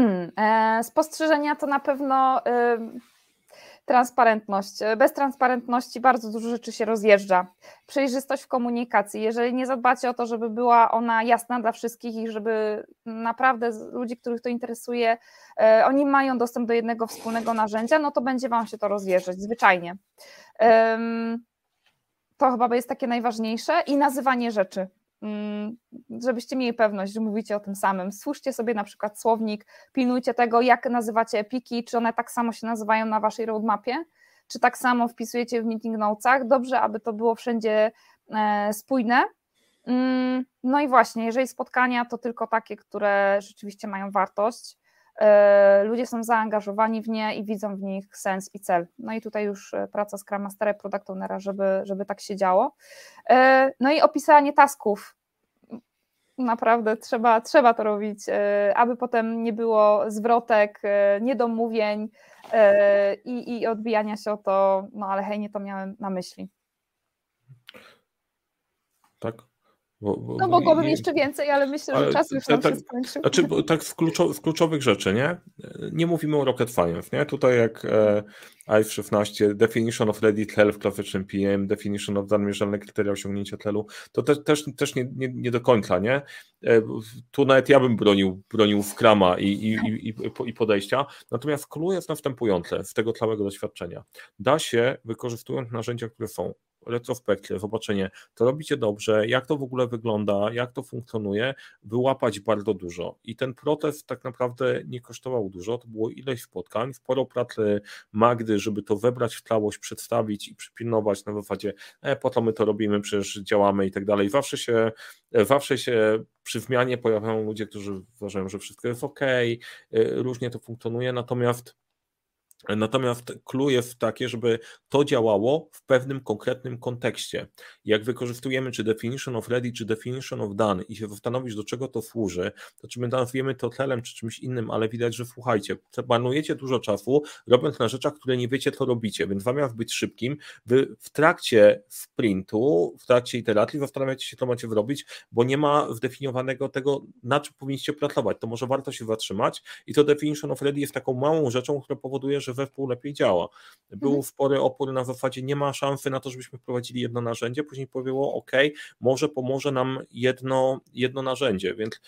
Speaker 1: E, spostrzeżenia to na pewno transparentność. Bez transparentności bardzo dużo rzeczy się rozjeżdża. Przejrzystość w komunikacji. Jeżeli nie zadbacie o to, żeby była ona jasna dla wszystkich i żeby naprawdę ludzi, których to interesuje, e, oni mają dostęp do jednego wspólnego narzędzia, no to będzie Wam się to rozjeżdżać, zwyczajnie. To chyba jest takie najważniejsze i nazywanie rzeczy. Mm, żebyście mieli pewność, że mówicie o tym samym. Stwórzcie sobie na przykład słownik, pilnujcie tego, jak nazywacie epiki, czy one tak samo się nazywają na waszej roadmapie, czy tak samo wpisujecie w meeting notesach. Dobrze, aby to było wszędzie e, spójne. Mm, no i właśnie, jeżeli spotkania, to tylko takie, które rzeczywiście mają wartość. E, ludzie są zaangażowani w nie i widzą w nich sens i cel. No i tutaj już e, praca Scrum Mastera i Product Ownera, żeby, żeby tak się działo. E, no i opisanie tasków. Naprawdę trzeba, trzeba to robić, aby potem nie było zwrotek, niedomówień i, i odbijania się o to, no ale hej, nie to miałem na myśli.
Speaker 2: Tak,
Speaker 1: bo, bo, no mogłabym i, jeszcze więcej, ale myślę, że czas już nam tak, się skończył.
Speaker 2: Znaczy, tak z, kluczow, z, kluczowych rzeczy, nie? Nie mówimy o rocket science, nie? Tutaj jak e, IF16, definition of ready tlel w klasycznym PM, definition of zamierzalne kryteria osiągnięcia tlelu, to te, też, też nie, nie, nie, do końca, nie? E, tu nawet ja bym bronił, bronił Scrama i, i, i, i podejścia, natomiast clue jest następujące z tego całego doświadczenia. Da się, wykorzystując narzędzia, które są retrospekcję, zobaczenie, to robicie dobrze, jak to w ogóle wygląda, jak to funkcjonuje, wyłapać bardzo dużo. I ten protest tak naprawdę nie kosztował dużo, to było ileś spotkań, sporo pracy Magdy, żeby to webrać w całość, przedstawić i przypilnować na zasadzie, e, po my to robimy, przecież działamy i tak dalej. Zawsze się, zawsze się przy zmianie pojawiają ludzie, którzy uważają, że wszystko jest ok, różnie to funkcjonuje, natomiast Natomiast clue jest takie, żeby to działało w pewnym konkretnym kontekście. Jak wykorzystujemy czy definition of ready, czy definition of done i się zastanowić, do czego to służy, to czy my nazwiemy to tlem, czy czymś innym, ale widać, że słuchajcie, marnujecie dużo czasu, robiąc na rzeczach, które nie wiecie, co robicie, więc zamiast być szybkim, wy w trakcie sprintu, w trakcie iteracji zastanawiacie się, co macie zrobić, bo nie ma zdefiniowanego tego, na czym powinniście pracować. To może warto się zatrzymać i to definition of ready jest taką małą rzeczą, która powoduje, że że wpół lepiej działa. Był mhm. spory opór na zasadzie nie ma szansy na to, żebyśmy wprowadzili jedno narzędzie, później powiedziało ok, może pomoże nam jedno, jedno narzędzie, więc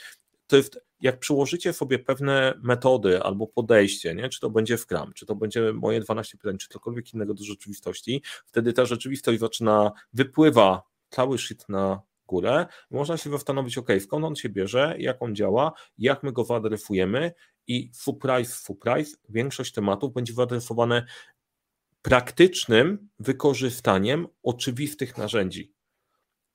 Speaker 2: to jest, jak przyłożycie sobie pewne metody albo podejście, nie? czy to będzie Scrum, czy to będzie moje 12 pytań, czy cokolwiek innego do rzeczywistości, wtedy ta rzeczywistość zaczyna, wypływa cały shit na górę, można się zastanowić, ok, skąd on się bierze, jak on działa, jak my go wyadresujemy i surprise, surprise, większość tematów będzie wyadresowane praktycznym wykorzystaniem oczywistych narzędzi.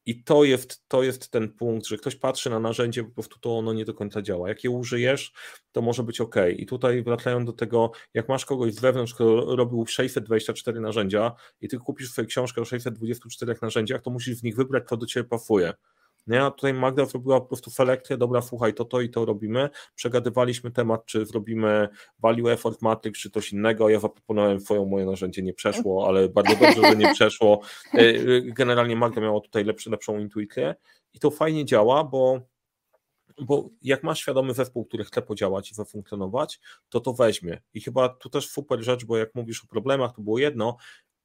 Speaker 2: I to jest, to jest ten punkt, że ktoś patrzy na narzędzie, po prostu to ono nie do końca działa. Jak je użyjesz, to może być ok. I tutaj wracają do tego, jak masz kogoś z wewnątrz, kto robił 624 narzędzia i ty kupisz swoją książkę o 624 narzędziach, to musisz z nich wybrać, co do ciebie pasuje. Nie? A tutaj Magda zrobiła po prostu selekcję, dobra, słuchaj, to to i to robimy. Przegadywaliśmy temat, czy zrobimy value effort matrix, czy coś innego. Ja zaproponowałem swoją, moje narzędzie nie przeszło, ale bardzo dobrze, że nie przeszło. E, e, generalnie Magda miała tutaj lepszy, lepszą intuicję i to fajnie działa, bo bo jak masz świadomy zespół, który chce podziałać i zafunkcjonować, to to weźmie. I chyba tu też super rzecz, bo jak mówisz o problemach, to było jedno,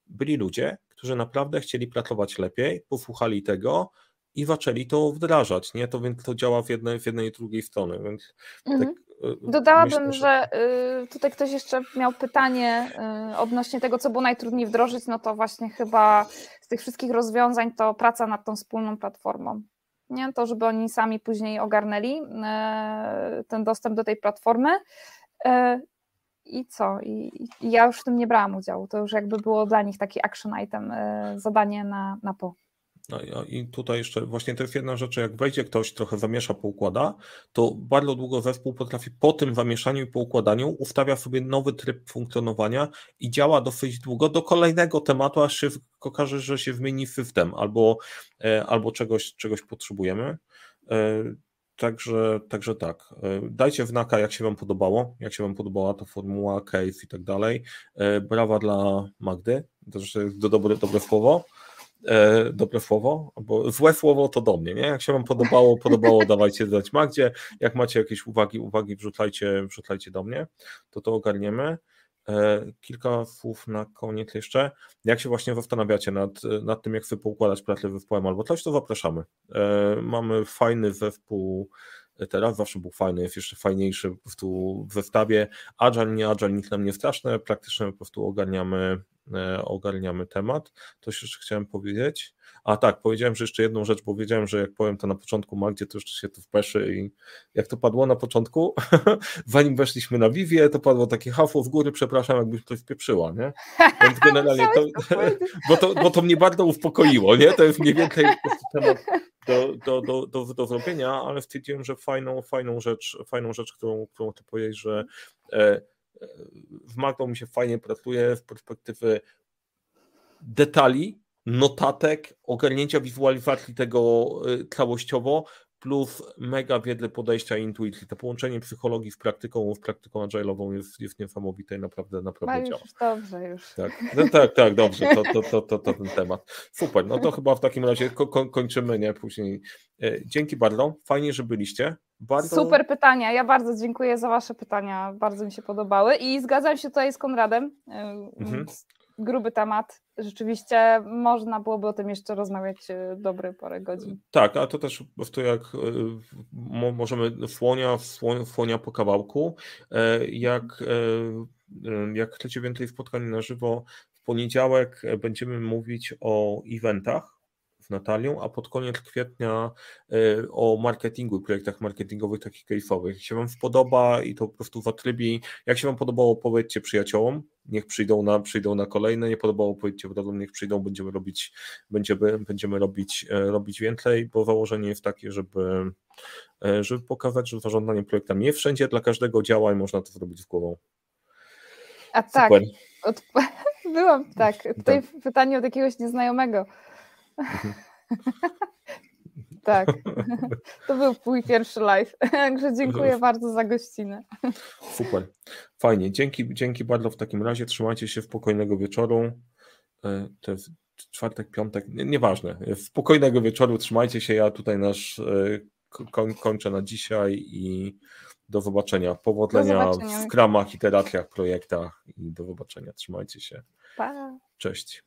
Speaker 2: byli ludzie, którzy naprawdę chcieli pracować lepiej, posłuchali tego, i zaczęli to wdrażać, nie? To więc to działa w jednej, w jednej i drugiej strony, więc mhm. tak,
Speaker 1: e, Dodałabym, myślę, że... że tutaj ktoś jeszcze miał pytanie y, odnośnie tego, co było najtrudniej wdrożyć, no to właśnie chyba z tych wszystkich rozwiązań to praca nad tą wspólną platformą. nie? to żeby oni sami później ogarnęli e, ten dostęp do tej platformy. E, I co? I, I, ja już w tym nie brałam udziału. To już jakby było dla nich taki action item, zadanie na, na po.
Speaker 2: No i tutaj jeszcze właśnie to jest jedna rzecz, jak wejdzie ktoś, trochę zamiesza, poukłada, to bardzo długo zespół potrafi po tym zamieszaniu i poukładaniu ustawia sobie nowy tryb funkcjonowania i działa dosyć długo do kolejnego tematu, aż się okaże, że się zmieni system albo, e, albo czegoś, czegoś potrzebujemy. E, także, także tak. E, dajcie znaka, jak się Wam podobało, jak się Wam podobała ta formuła, case i tak dalej. Brawa dla Magdy, to jest dobre, dobre słowo e, dobre słowo, bo złe słowo to do mnie, nie? Jak się wam podobało, podobało, dawajcie dać Magdzie, jak macie jakieś uwagi, uwagi wrzucajcie, wrzucajcie do mnie, to to ogarniemy. E, kilka słów na koniec jeszcze. Jak się właśnie zastanawiacie nad, nad tym, jak sobie poukładać pracę zespołem albo coś, to zapraszamy. E, mamy fajny zespół teraz, zawsze był fajny, jest jeszcze fajniejszy po prostu w zestawie. Agile, nie Agile, nic nam nie straszne, praktycznie po prostu ogarniamy E, ogarniamy temat. To jeszcze chciałem powiedzieć. A tak, powiedziałem, że jeszcze jedną rzecz, bo wiedziałem, że jak powiem to na początku Magdzie, to jeszcze się to wpeszy i jak to padło na początku, zanim weszliśmy na Vivie, to padło takie hasło w góry, przepraszam, jakbyś ktoś wpieprzyła, nie? Więc generalnie to, bo to, bo to mnie bardzo uspokoiło, nie? To jest mniej więcej temat do, do, do, do, do zrobienia, ale stwierdziłem, że fajną, fajną rzecz, fajną rzecz, którą, którą ty powiedzieć, że e, w Magdą mi się fajnie pracuje z perspektywy detali, notatek, ogarnięcia wizualizacji tego y, całościowo, plus mega wiedzy podejścia intuicji. To połączenie psychologii z praktyką, z praktyką agile'ową jest, jest niesamowite i naprawdę, naprawdę
Speaker 1: już
Speaker 2: działa.
Speaker 1: Dobrze już.
Speaker 2: Tak, no, tak, tak, dobrze, to, to, to, to, to ten temat. Super, no to chyba w takim razie ko kończymy, nie, później. E, dzięki bardzo, fajnie, że byliście. Bardzo...
Speaker 1: Super pytania. Ja bardzo dziękuję za Wasze pytania. Bardzo mi się podobały i zgadzam się tutaj z Konradem. Mhm. Gruby temat. Rzeczywiście można byłoby o tym jeszcze rozmawiać e, dobry parę godzin.
Speaker 2: Tak, a to też po prostu jak e, możemy słonia, słonia po kawałku. E, jak, jak chcecie więcej spotkań na żywo, w poniedziałek będziemy mówić o eventach Natalią, a pod koniec kwietnia e, o marketingu i projektach marketingowych takich case'owych. Jak się Wam podoba i to po prostu zatrybi, jak się Wam podobało, powiedzcie przyjaciołom, niech przyjdą na, przyjdą na kolejne, nie podobało, powiedzcie prawdą, niech przyjdą, będziemy robić, będziemy, będziemy robić, e, robić więcej, bo założenie jest takie, żeby, e, żeby pokazać, że zarządzanie projektami nie wszędzie dla każdego działa i można to zrobić z głową.
Speaker 1: A tak, od, byłam tak, tutaj tak. pytanie od jakiegoś nieznajomego. Tak, to był mój pierwszy live, także dziękuję bardzo za gościnę.
Speaker 2: Super, fajnie, dzięki, dzięki bardzo w takim razie, trzymajcie się spokojnego wieczoru, e, to jest czwartek, piątek, nieważne, spokojnego wieczoru, trzymajcie się, ja tutaj nasz e, kończę na dzisiaj i do zobaczenia. Powodzenia, do zobaczenia. w kramach, iteracjach, projektach i do zobaczenia. Trzymajcie się.
Speaker 1: Pa.
Speaker 2: Cześć.